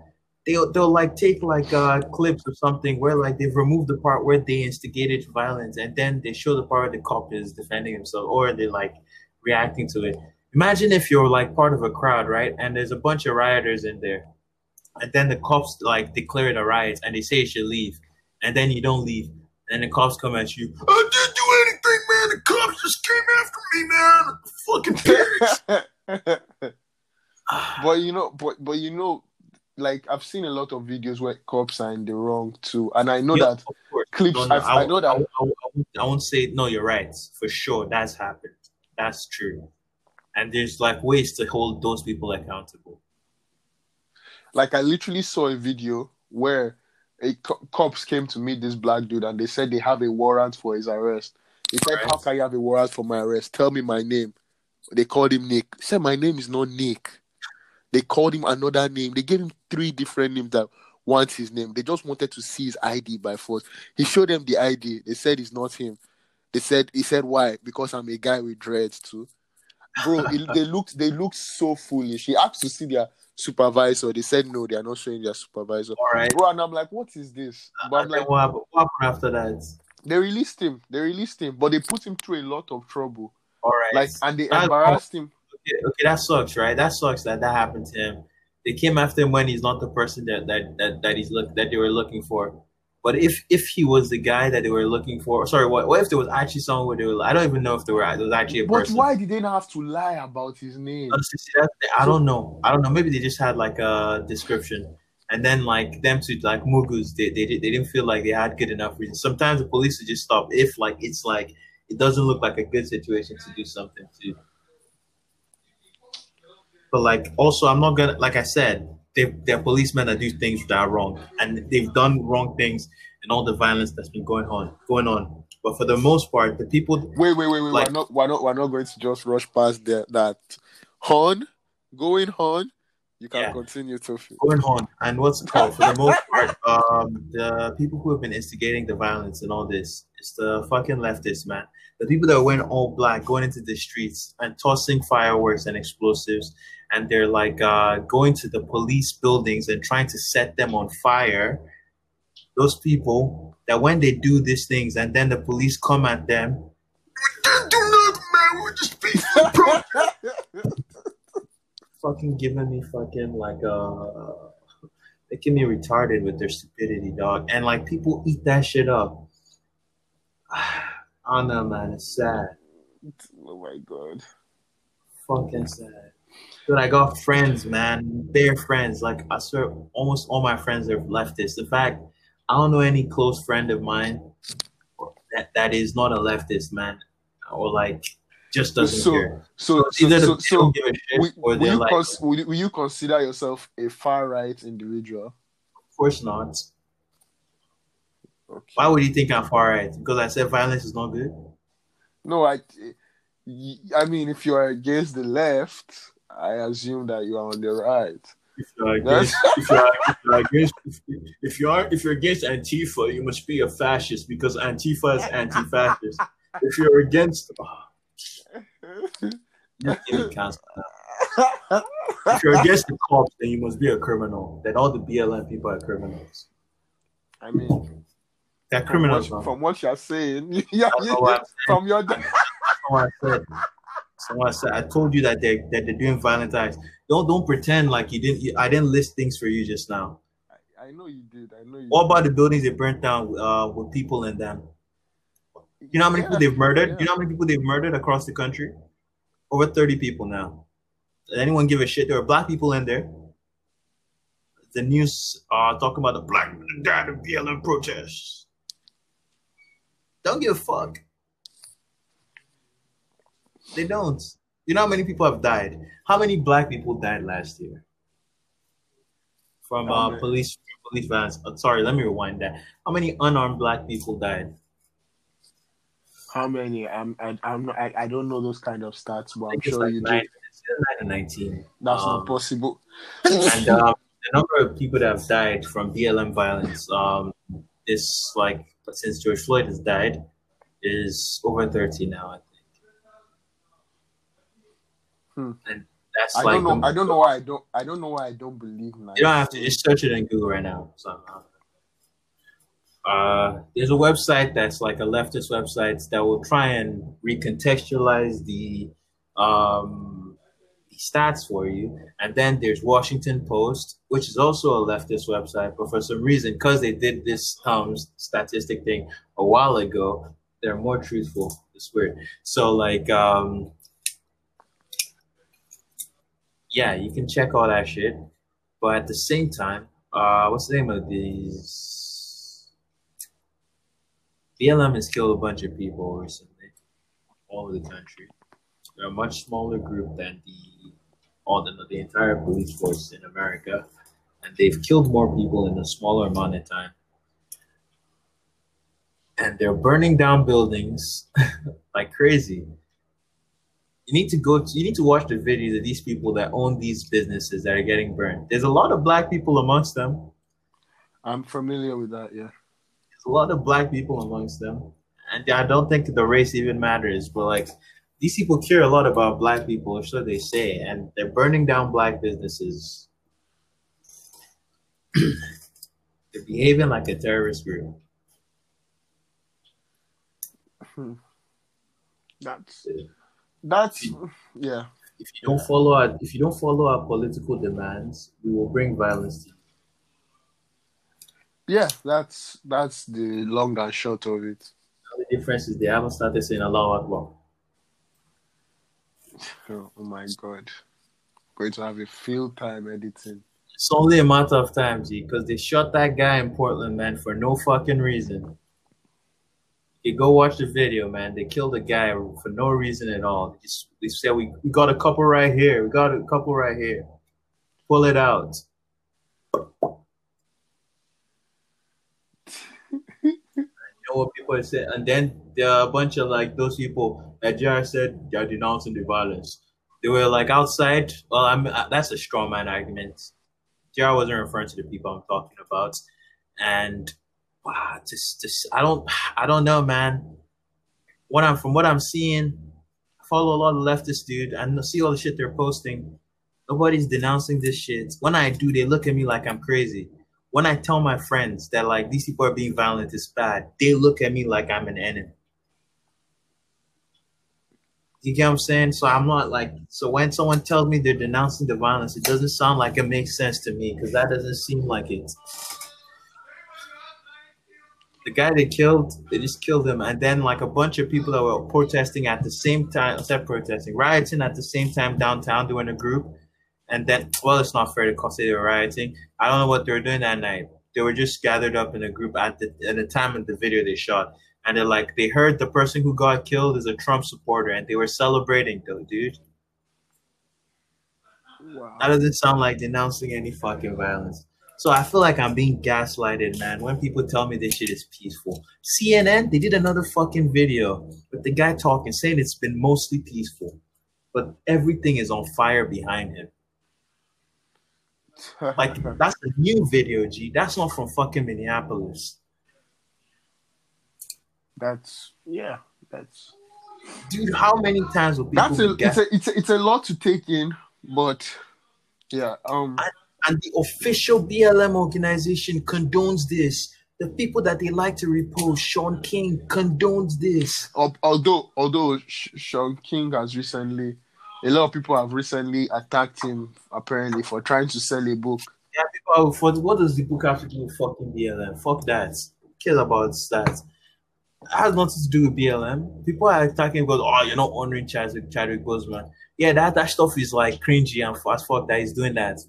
They'll they'll like take like uh clips or something where like they've removed the part where they instigated violence and then they show the part where the cop is defending himself or they're like reacting to it. Imagine if you're like part of a crowd, right? And there's a bunch of rioters in there. And then the cops like declare it a riot and they say you should leave. And then you don't leave. And the cops come at you. I didn't do anything, man. The cops just came after me, man. Fucking pigs. Ah. but you know, but but you know, like I've seen a lot of videos where cops are in the wrong too, and I know Yeah, that clips. No, no, I've- I, know that. I, I, I I won't say no. You're right for sure. That's happened. That's true. And there's like ways to hold those people accountable. like I literally saw a video where a co- cops came to meet this black dude and they said they have a warrant for his arrest. He said, Right. "How can you have a warrant for my arrest? Tell me my name." They called him Nick. He said, "My name is not Nick." They called him another name. They gave him three different names that want his name. They just wanted to see his ID by force. He showed them the ID. They said it's not him. They said he said why? Because I'm a guy with dreads too. Bro, it- they looked they looked so foolish. He asked to see their supervisor. They said no, they are not showing their supervisor. All right. Bro, and I'm like, what is this? Uh, but I'm like, what, happened, what happened after that? they released him. They released him, but they put him through a lot of trouble. All right. Like, and they That's- embarrassed him. okay, okay, that sucks, right? That sucks that that happened to him. They came after him when he's not the person that that that, that he's look that they were looking for. But if if he was the guy that they were looking for, sorry, what what if there was actually someone where they were? I don't even know if there were there was actually a But person. why did they not have to lie about his name? Honestly, see, that's the- I don't know. I don't know. Maybe they just had like a description, and then like them to like Mugus, they they, they didn't feel like they had good enough reason. Sometimes the police would just stop if like it's like it doesn't look like a good situation to do something to. But like also, I'm not gonna like I said, they they're policemen that do things that are wrong, and they've done wrong things and all the violence that's been going on going on. But for the most part, the people Wait, wait, wait, wait. Like- we're not, we're not, we're not going to just rush past the, that. Horn, going on. You can Yeah. continue, Tofi. going on and what's called for the most part um the people who have been instigating the violence and all this it's the fucking leftists man the people that went all black going into the streets and tossing fireworks and explosives and they're like uh going to the police buildings and trying to set them on fire those people that when they do these things and then the police come at them do not man we're just peaceful protest." fucking giving me fucking like uh making me retarded with their stupidity, dog. And like people eat that shit up. I know, man. It's sad. oh my god. Fucking sad. Dude, I got friends, man. They're friends. Like I swear, almost all my friends are leftists. In fact, I don't know any close friend of mine that, that is not a leftist, man, or like just doesn't So, care. so, so, Either so, they so, don't give a shit, will, or will, you like, cons- will, you- will you consider yourself a far right individual? of course not. Okay. Why would you think I'm far right? Because I said violence is not good. No, I, I mean, if you are against the left, I assume that you are on the right. If you're against, if you're, if you're against, if, if you are, if you're against Antifa, you must be a fascist because Antifa is anti-fascist. If you're against, oh, just give me cancel. If you're against the cops, then you must be a criminal. Then all the BLM people are criminals. I mean, They're from criminals. what, from what you're saying, yeah, That's yeah, not what I'm from your That's what I said. That's what I said. I told you that they that they're doing violent acts. Don't don't pretend like you didn't. You, I didn't list things for you just now. I, I know you did. I know you. What did. about the buildings they burnt down uh, with people in them? You know how many Yeah, people they've murdered? yeah. You know how many people they've murdered across the country? Over 30 people now. Does anyone give a shit? There were black people in there. The news uh talking about the black men that died in BLM protests. Don't give a fuck. They don't. You know how many people have died? How many black people died last year? From How uh, police police violence. Uh, sorry, let me rewind that. How many unarmed black people died? How many? I'm. I, I'm not. I, I don't know those kind of stats, but I'm sure like you nine, do. it's either nine and 19. That's Um, not possible. and um, the number of people that have died from BLM violence, um, is like since George Floyd has died, is over 30 now. I think. Hmm. And that's I like don't know. I don't know why I don't. I don't know why I don't believe. Nine. You don't have to just search it in Google right now. Somehow. Uh, there's a website that's like a leftist website that will try and recontextualize the um, the stats for you. And then there's Washington Post, which is also a leftist website, but for some reason, because they did this um, statistic thing a while ago, they're more truthful. It's weird. So like um, yeah, you can check all that shit. But at the same time, uh, what's the name of these? BLM has killed a bunch of people recently, all over the country. They're a much smaller group than the all the, the entire police force in America, and they've killed more people in a smaller amount of time. And they're burning down buildings like crazy. You need to go. To, you need to watch the videos of these people that own these businesses that are getting burned. There's a lot of black people amongst them. I'm familiar with that. Yeah. A lot of black people amongst them, and I don't think the race even matters. But like, these people care a lot about black people, or so they say, and they're burning down black businesses they're behaving like a terrorist group. Hmm. That's that's yeah. If you don't follow our if you don't follow our political demands, we will bring violence to you. Yeah, that's that's the long and short of it. The difference is they haven't started saying Allah Akbar. Oh, oh my god. Going to have a field time editing. It's only a matter of time, G, because they shot that guy in Portland, man, for no fucking reason. You go watch the video, man. They killed a guy for no reason at all. They, just, they said we, we got a couple right here. We got a couple right here. Pull it out. Know what people are saying, and then there are a bunch of like those people that JR said they're denouncing the violence. They were like outside. Well, I'm uh, that's a strong man argument. JR wasn't referring to the people I'm talking about, and wow, just just I don't I don't know, man. What I'm from what I'm seeing, I follow a lot of leftist dude and see all the shit they're posting. Nobody's denouncing this shit. When I do, they look at me like I'm crazy when I tell my friends that like these people are being violent is bad, they look at me like I'm an enemy. You get what I'm saying? So I'm not like so when someone tells me they're denouncing the violence, it doesn't sound like it makes sense to me because that doesn't seem like it. The guy they killed, they just killed him, and then like a bunch of people that were protesting at the same time, instead protesting, rioting at the same time downtown, doing a group and then, well, it's not fair to say they were rioting. I don't know what they were doing that night. They were just gathered up in a group at the at the time of the video they shot, and they're like, they heard the person who got killed is a Trump supporter, and they were celebrating, though, dude. Wow. That doesn't sound like denouncing any fucking violence. So I feel like I'm being gaslighted, man, when people tell me this shit is peaceful. CNN, they did another fucking video with the guy talking, saying it's been mostly peaceful, but everything is on fire behind him. Like that's a new video, G. That's not from fucking Minneapolis. That's yeah. That's dude. How many times will people? That's a it's a it's a it's a lot to take in, but yeah. Um. And, and the official BLM organization condones this. The people that they like to repost, Shaun King condones this. Although, although Shaun King has recently a lot of people have recently attacked him apparently for trying to sell a book. Yeah, people. For what does the book have to do with fucking BLM? Fuck that. Who cares about that? It has nothing to do with BLM. People are attacking because oh, you're not honoring Chadwick Chadwick Boseman. Yeah, that that stuff is like cringy and fast fuck that he's doing that.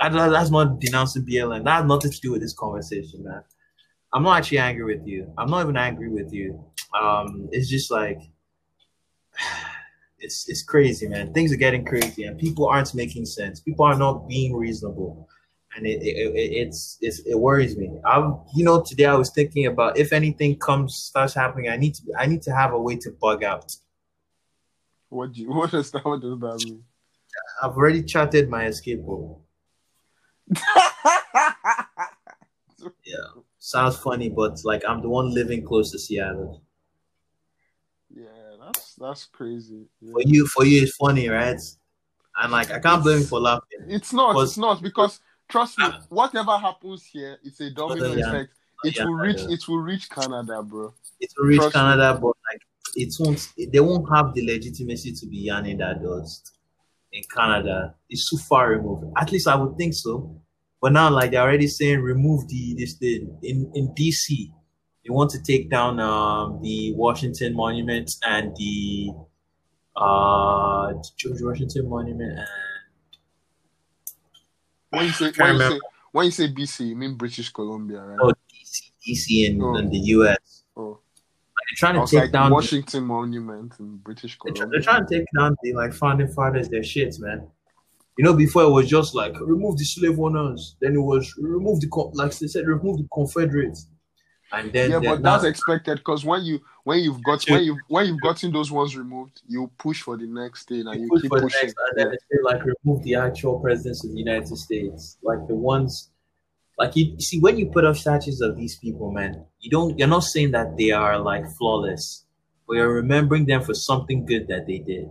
that. That's not denouncing BLM. That has nothing to do with this conversation, man. I'm not actually angry with you. I'm not even angry with you. Um, it's just like it's it's crazy, man. Things are getting crazy, and people aren't making sense. People are not being reasonable, and it, it, it it's, it's it worries me. I'm, you know today I was thinking about if anything comes starts happening, I need to I need to have a way to bug out. What do you, what does that what does that mean? I've already charted my escape route. yeah, sounds funny, but like I'm the one living close to Seattle. That's that's crazy. Yeah. For you, for you, it's funny, right? And like, I can't blame you for laughing. It's not. It's not because trust me, ah. whatever happens here, it's a domino effect. Oh, it yeah, will reach. It will reach Canada, bro. It will reach trust Canada, me. but like, it won't. They won't have the legitimacy to be yarning that dust in Canada. It's too far removed. At least I would think so. But now, like they're already saying, remove the this thing in in DC they want to take down um, the Washington Monument and the uh, George Washington Monument and when you say when you say, when you say BC, you mean British Columbia, right? Oh, DC, DC in, oh. in the US. Oh. they're trying to take like down Washington the, Monument in British Columbia. They're, trying to take down the like founding fathers, their shits, man. You know, before it was just like remove the slave owners, then it was remove the like they said, remove the Confederates. And then yeah, but that's expected because when you when you've got when you when you've gotten those ones removed, you push for the next thing and you, you keep pushing. Next, and then they like remove the actual presidents of the United States, like the ones. Like you, you see, when you put up statues of these people, man, you don't. You're not saying that they are like flawless, but you're remembering them for something good that they did.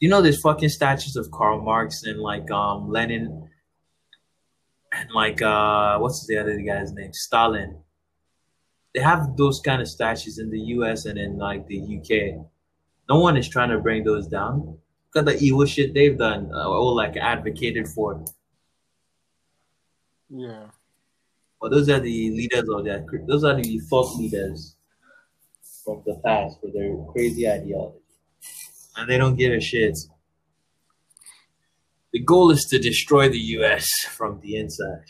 You know, there's fucking statues of Karl Marx and like um Lenin and like uh, what's the other guy's name? Stalin. They have those kind of statues in the U.S. and in like the U.K. No one is trying to bring those down. Look at the evil shit they've done uh, or like advocated for. Yeah. But those are the leaders of that. Those are the thought leaders from the past with their crazy ideology, and they don't give a shit. The goal is to destroy the U.S. from the inside.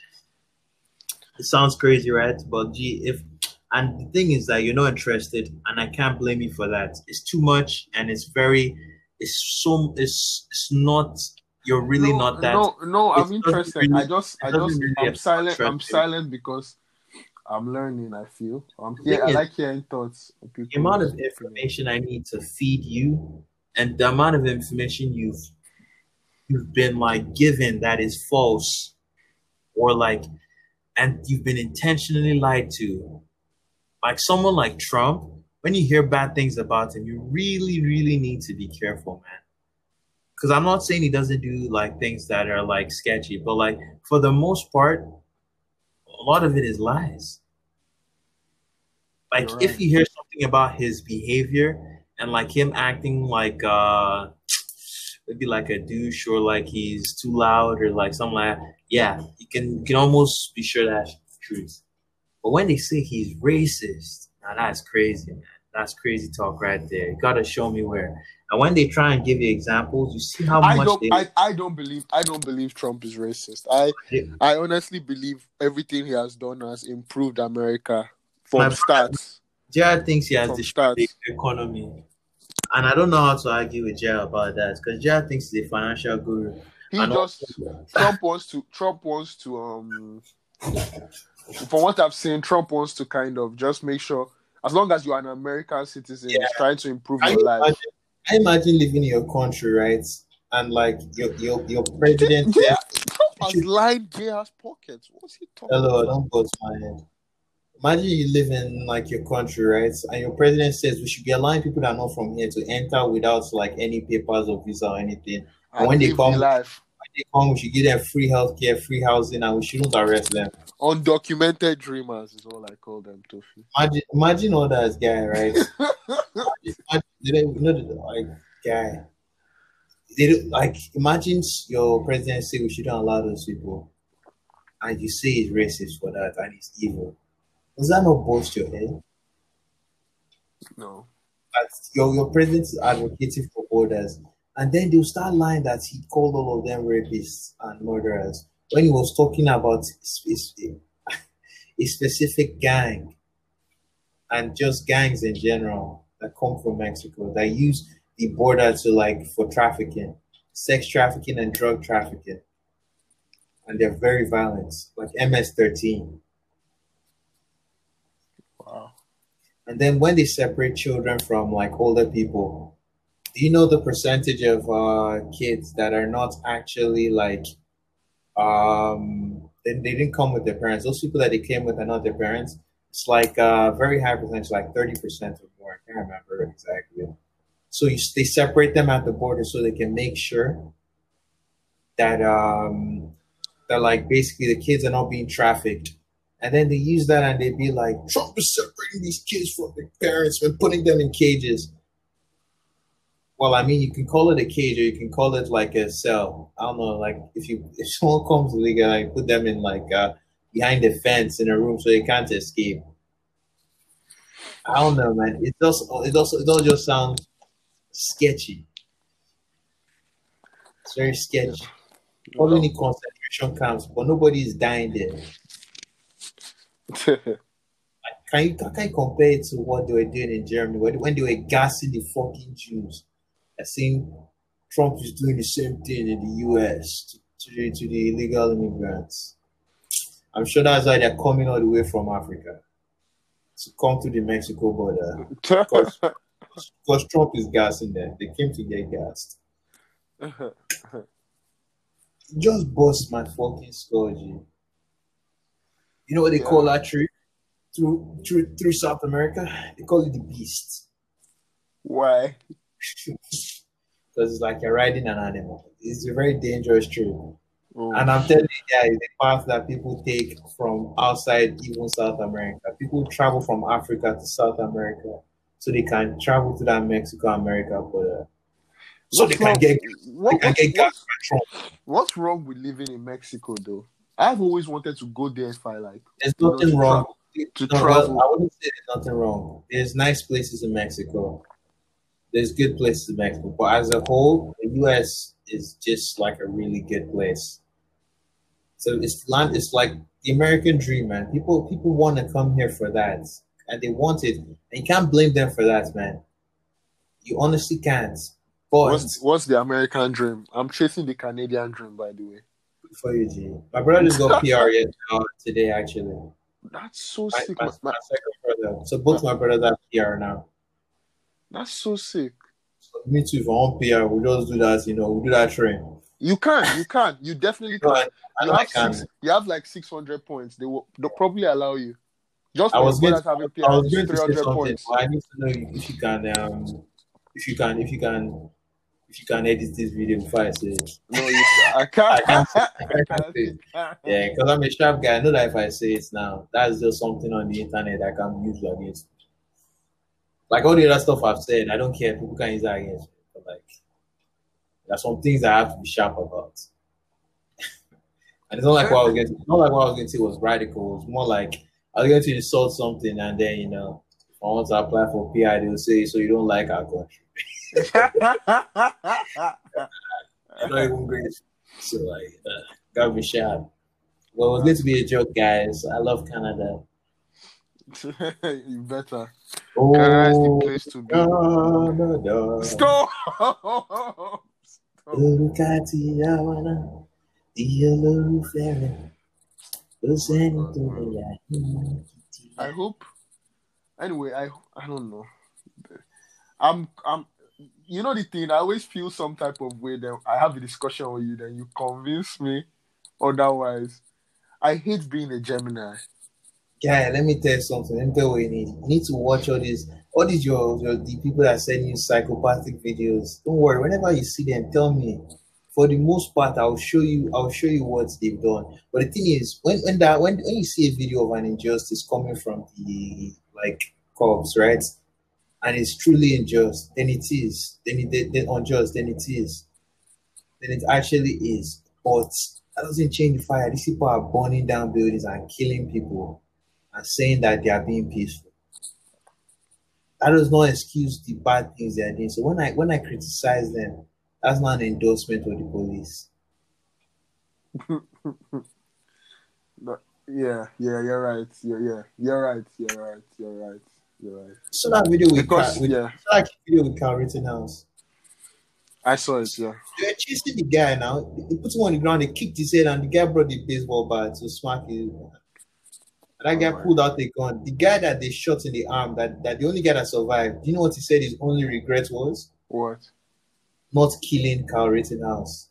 It sounds crazy, right? But gee, if and the thing is that you're not interested, and I can't blame you for that. It's too much, and it's very, it's so, it's, it's not. You're really no, not that. No, no, I'm interested. Really, I just, I just, really I'm silent. I'm silent because I'm learning. I feel I'm here. I like hearing thoughts. the amount of information I need to feed you, and the amount of information you've you've been like given that is false, or like, and you've been intentionally lied to. Like someone like Trump, when you hear bad things about him, you really, really need to be careful, man because I'm not saying he doesn't do like things that are like sketchy, but like for the most part, a lot of it is lies. Like right. if you hear something about his behavior and like him acting like uh maybe like a douche or like he's too loud or like something like that, yeah, you can you can almost be sure that's the truth. But when they say he's racist, now that's crazy, man. That's crazy talk right there. You gotta show me where. And when they try and give you examples, you see how I much don't, they... I, I don't believe I don't believe Trump is racist. I yeah. I honestly believe everything he has done has improved America from My stats. Jared thinks he has destroyed the economy. And I don't know how to argue with Jared about that because Jared thinks he's a financial guru. He and just also... Trump wants to Trump wants to um from what I've seen, Trump wants to kind of just make sure as long as you're an American citizen, yeah. he's trying to improve your life. I imagine living in your country, right? And like your your your president. Yeah, Trump has lined JR's pockets. What's he talking Hello, about? don't go to my head. Imagine you live in like your country, right? And your president says we should be allowing people that are not from here to enter without like any papers or visa or anything. And, and when they come, life. when they come, we should give them free healthcare, free housing, and we shouldn't arrest them. Undocumented dreamers is all I call them, Tofi. Imagine, imagine all that guy, right? imagine, you know like guy. They do, like imagine your president say we shouldn't allow those people, and you say he's racist for that and he's evil. Does that not boast your head? No. But your your president is advocating for borders, and then they'll start lying that he called all of them rapists and murderers when he was talking about a specific gang and just gangs in general that come from Mexico that use the border to like for trafficking, sex trafficking and drug trafficking. And they're very violent, like MS-13. Wow. And then when they separate children from like older people, do you know the percentage of uh, kids that are not actually like um they, they didn't come with their parents. Those people that they came with are not their parents. It's like a very high percentage, like 30% or more. I can't remember exactly. So you, they separate them at the border so they can make sure that um that like basically the kids are not being trafficked. And then they use that and they'd be like, Trump is separating these kids from their parents and putting them in cages. Well, I mean, you can call it a cage or you can call it like a cell. I don't know, like if you if someone comes, they can like put them in like uh, behind a fence in a room so they can't escape. I don't know, man. It does. It also. It all just sounds sketchy. It's very sketchy. Need concentration camps, but nobody is dying there. can you can you compare it to what they were doing in Germany when when they were gassing the fucking Jews? I think Trump is doing the same thing in the US to, to, the, to the illegal immigrants. I'm sure that's why they're coming all the way from Africa to come to the Mexico border. Because, because Trump is gassing them. They came to get gassed. Just bust my fucking skull, G. Eh? You know what they yeah. call that tree? Through, through through South America? They call it the beast. Why? because it's like you're riding an animal. It's a very dangerous trip. Oh, mm. and I'm telling you guys, the path that people take from outside even South America. People travel from Africa to South America so they can travel to that Mexico America border. Uh, so what's they wrong, can get, what, they can get what's, what's wrong with living in Mexico though? I've always wanted to go there if I like. There's nothing know, wrong. To, no, travel. I wouldn't say there's nothing wrong. There's nice places in Mexico. There's good places in Mexico. But as a whole, the US is just like a really good place. So it's land it's like the American dream, man. People people want to come here for that. And they want it. And you can't blame them for that, man. You honestly can't. But what's, what's the American dream? I'm chasing the Canadian dream, by the way. For you, G. My brother just got PR yet uh, today, actually. That's so my, sick. My, my, second brother. So both my brothers have PR now. That's so sick. So me too. If I want PR, we just do that. You know, we do that train. You can, you can, you definitely can. No, you have six, you have like six hundred points. They will they'll probably allow you. Just I was going to, having PR, I was going to say something. I need to know if you can, um, if you can, if you can if you can edit this video before I say it. No, you, I can't. I can't, say, I can't say it. Yeah, because I'm a sharp guy. I know that if I say it now, that's just something on the internet I can use against. Like all the other stuff I've said, I don't care. People can use that against me. But like, there's some things I have to be sharp about. and it's not like what I was going to. Not like what I was going to say was radical. It's more like I was going to insult something, and then you know, if I platform to apply for PI, they'll say, "So you don't like our country." not even great. So like, uh, gotta be. Well, it was be a joke, guys. I love Canada. you better. Oh, Canada is the place to be. Canada. Stop. I hope. Anyway, I I don't know. I'm I'm you know the thing, I always feel some type of way. Then I have a discussion with you, then you convince me otherwise. I hate being a Gemini. Yeah, let me tell you something. Let me tell you what you need. You need to watch all these, all these your, your the people that send you psychopathic videos. Don't worry. Whenever you see them, tell me. For the most part, I'll show you. I'll show you what they've done. But the thing is, when when that when when you see a video of an injustice coming from the like cops, right? and it's truly unjust, then it is. Then it then unjust, then it is. Then it actually is. But that doesn't change the fire. These people are burning down buildings and killing people and saying that they are being peaceful. That does not excuse the bad things they are doing. So when I when I criticize them, that's not an endorsement of the police. yeah, yeah, you're right. Yeah, yeah, you're right. You're right. You're right. You're right. So that video with because, with, yeah. that video with Kyle Rittenhouse. I saw it, yeah. They're chasing the guy now. he put him on the ground, they kicked his head, and the guy brought the baseball bat to smack him. That guy oh, pulled out the gun. The guy that they shot in the arm, that, that the only guy that survived, do you know what he said his only regret was? What? Not killing Kyle Rittenhouse.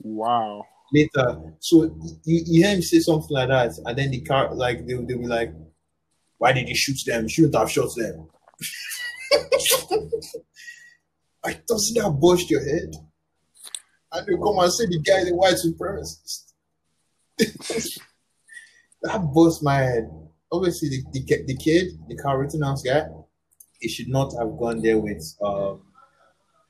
Wow. Later, so you, you hear him say something like that, and then the car, like, they'll, they'll be like, why did you shoot them? You shouldn't have shot them. I doesn't that bust your head? And they come and say the guy is a white supremacist. that bust my head. Obviously, the, the, the kid, the Kyle Rittenhouse guy, he should not have gone there with um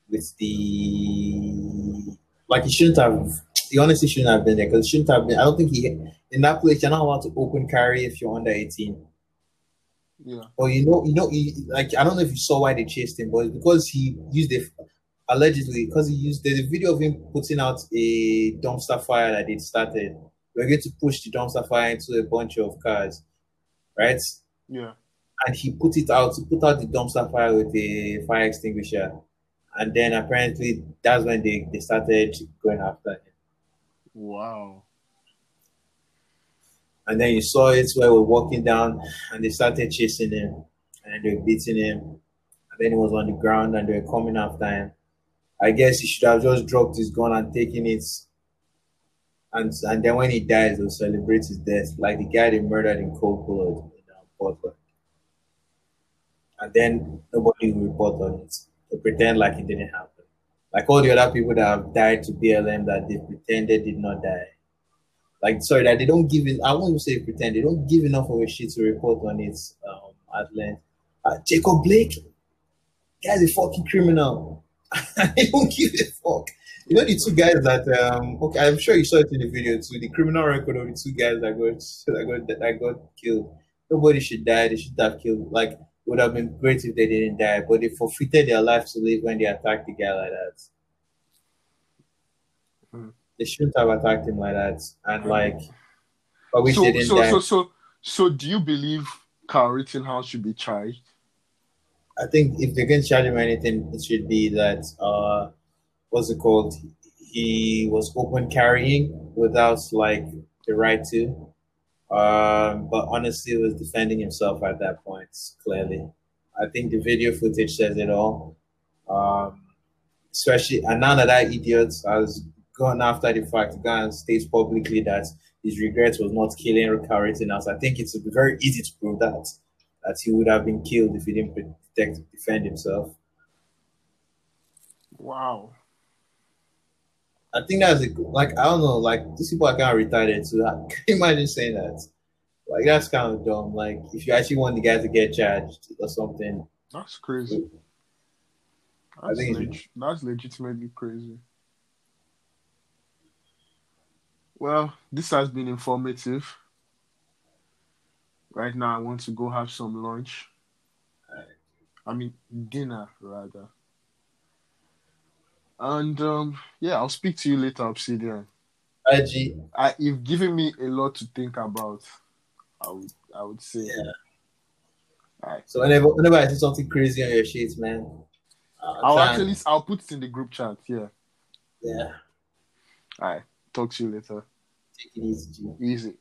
with the like he shouldn't have. He honestly shouldn't have been there because shouldn't have been. I don't think he in that place. You're not allowed to open carry if you're under 18. Yeah. Or you know, you know, he, like I don't know if you saw why they chased him, but because he used it allegedly because he used there's a video of him putting out a dumpster fire that they started. We're going to push the dumpster fire into a bunch of cars, right? Yeah. And he put it out He put out the dumpster fire with a fire extinguisher, and then apparently that's when they they started going after him. Wow. And then you saw it where we're walking down and they started chasing him and they were beating him. And then he was on the ground and they were coming after him. I guess he should have just dropped his gun and taken it. And and then when he dies, they'll celebrate his death, like the guy they murdered in cold blood in uh, Portland. And then nobody will report on it. to pretend like it didn't happen. Like all the other people that have died to BLM that they pretended did not die. Like sorry that they don't give it. I won't say pretend. They don't give enough of a shit to report on it um, at length. Uh, Jacob Blake, guy's a fucking criminal. they don't give a fuck. You know the two guys that um okay, I'm sure you saw it in the video too. The criminal record of the two guys that got that got that got killed. Nobody should die. They should have killed. Like would have been great if they didn't die, but they forfeited their life to live when they attacked the guy like that. Hmm. They shouldn't have attacked him like that. And like, I wish so, they didn't so, die. So, so, so, do you believe Kyle Rittenhouse should be charged? I think if they can charge him anything, it should be that uh what's it called? He was open carrying without like the right to. Um, but honestly, was defending himself at that point. Clearly, I think the video footage says it all. Um, especially, and now that that idiot has gone after the fact, gone states publicly that his regret was not killing Kyle Rittenhouse. I think it's very easy to prove that that he would have been killed if he didn't protect defend himself. Wow. I think that's a, like I don't know, like these people are kind of retarded. So I can imagine saying that. Like that's kind of dumb. Like if you actually want the guy to get charged or something. That's crazy. That's, I think leg- that's legitimately crazy. Well, this has been informative. Right now, I want to go have some lunch. I mean, dinner rather. And um, yeah, I'll speak to you later, Obsidian. IG. I, you've given me a lot to think about. I would, I would say. Yeah. All right. So whenever, whenever I see something crazy on your sheets, man, uh, I'll actually, I'll put it in the group chat. Yeah. Yeah. All right. Talk to you later. Take it easy. Easy.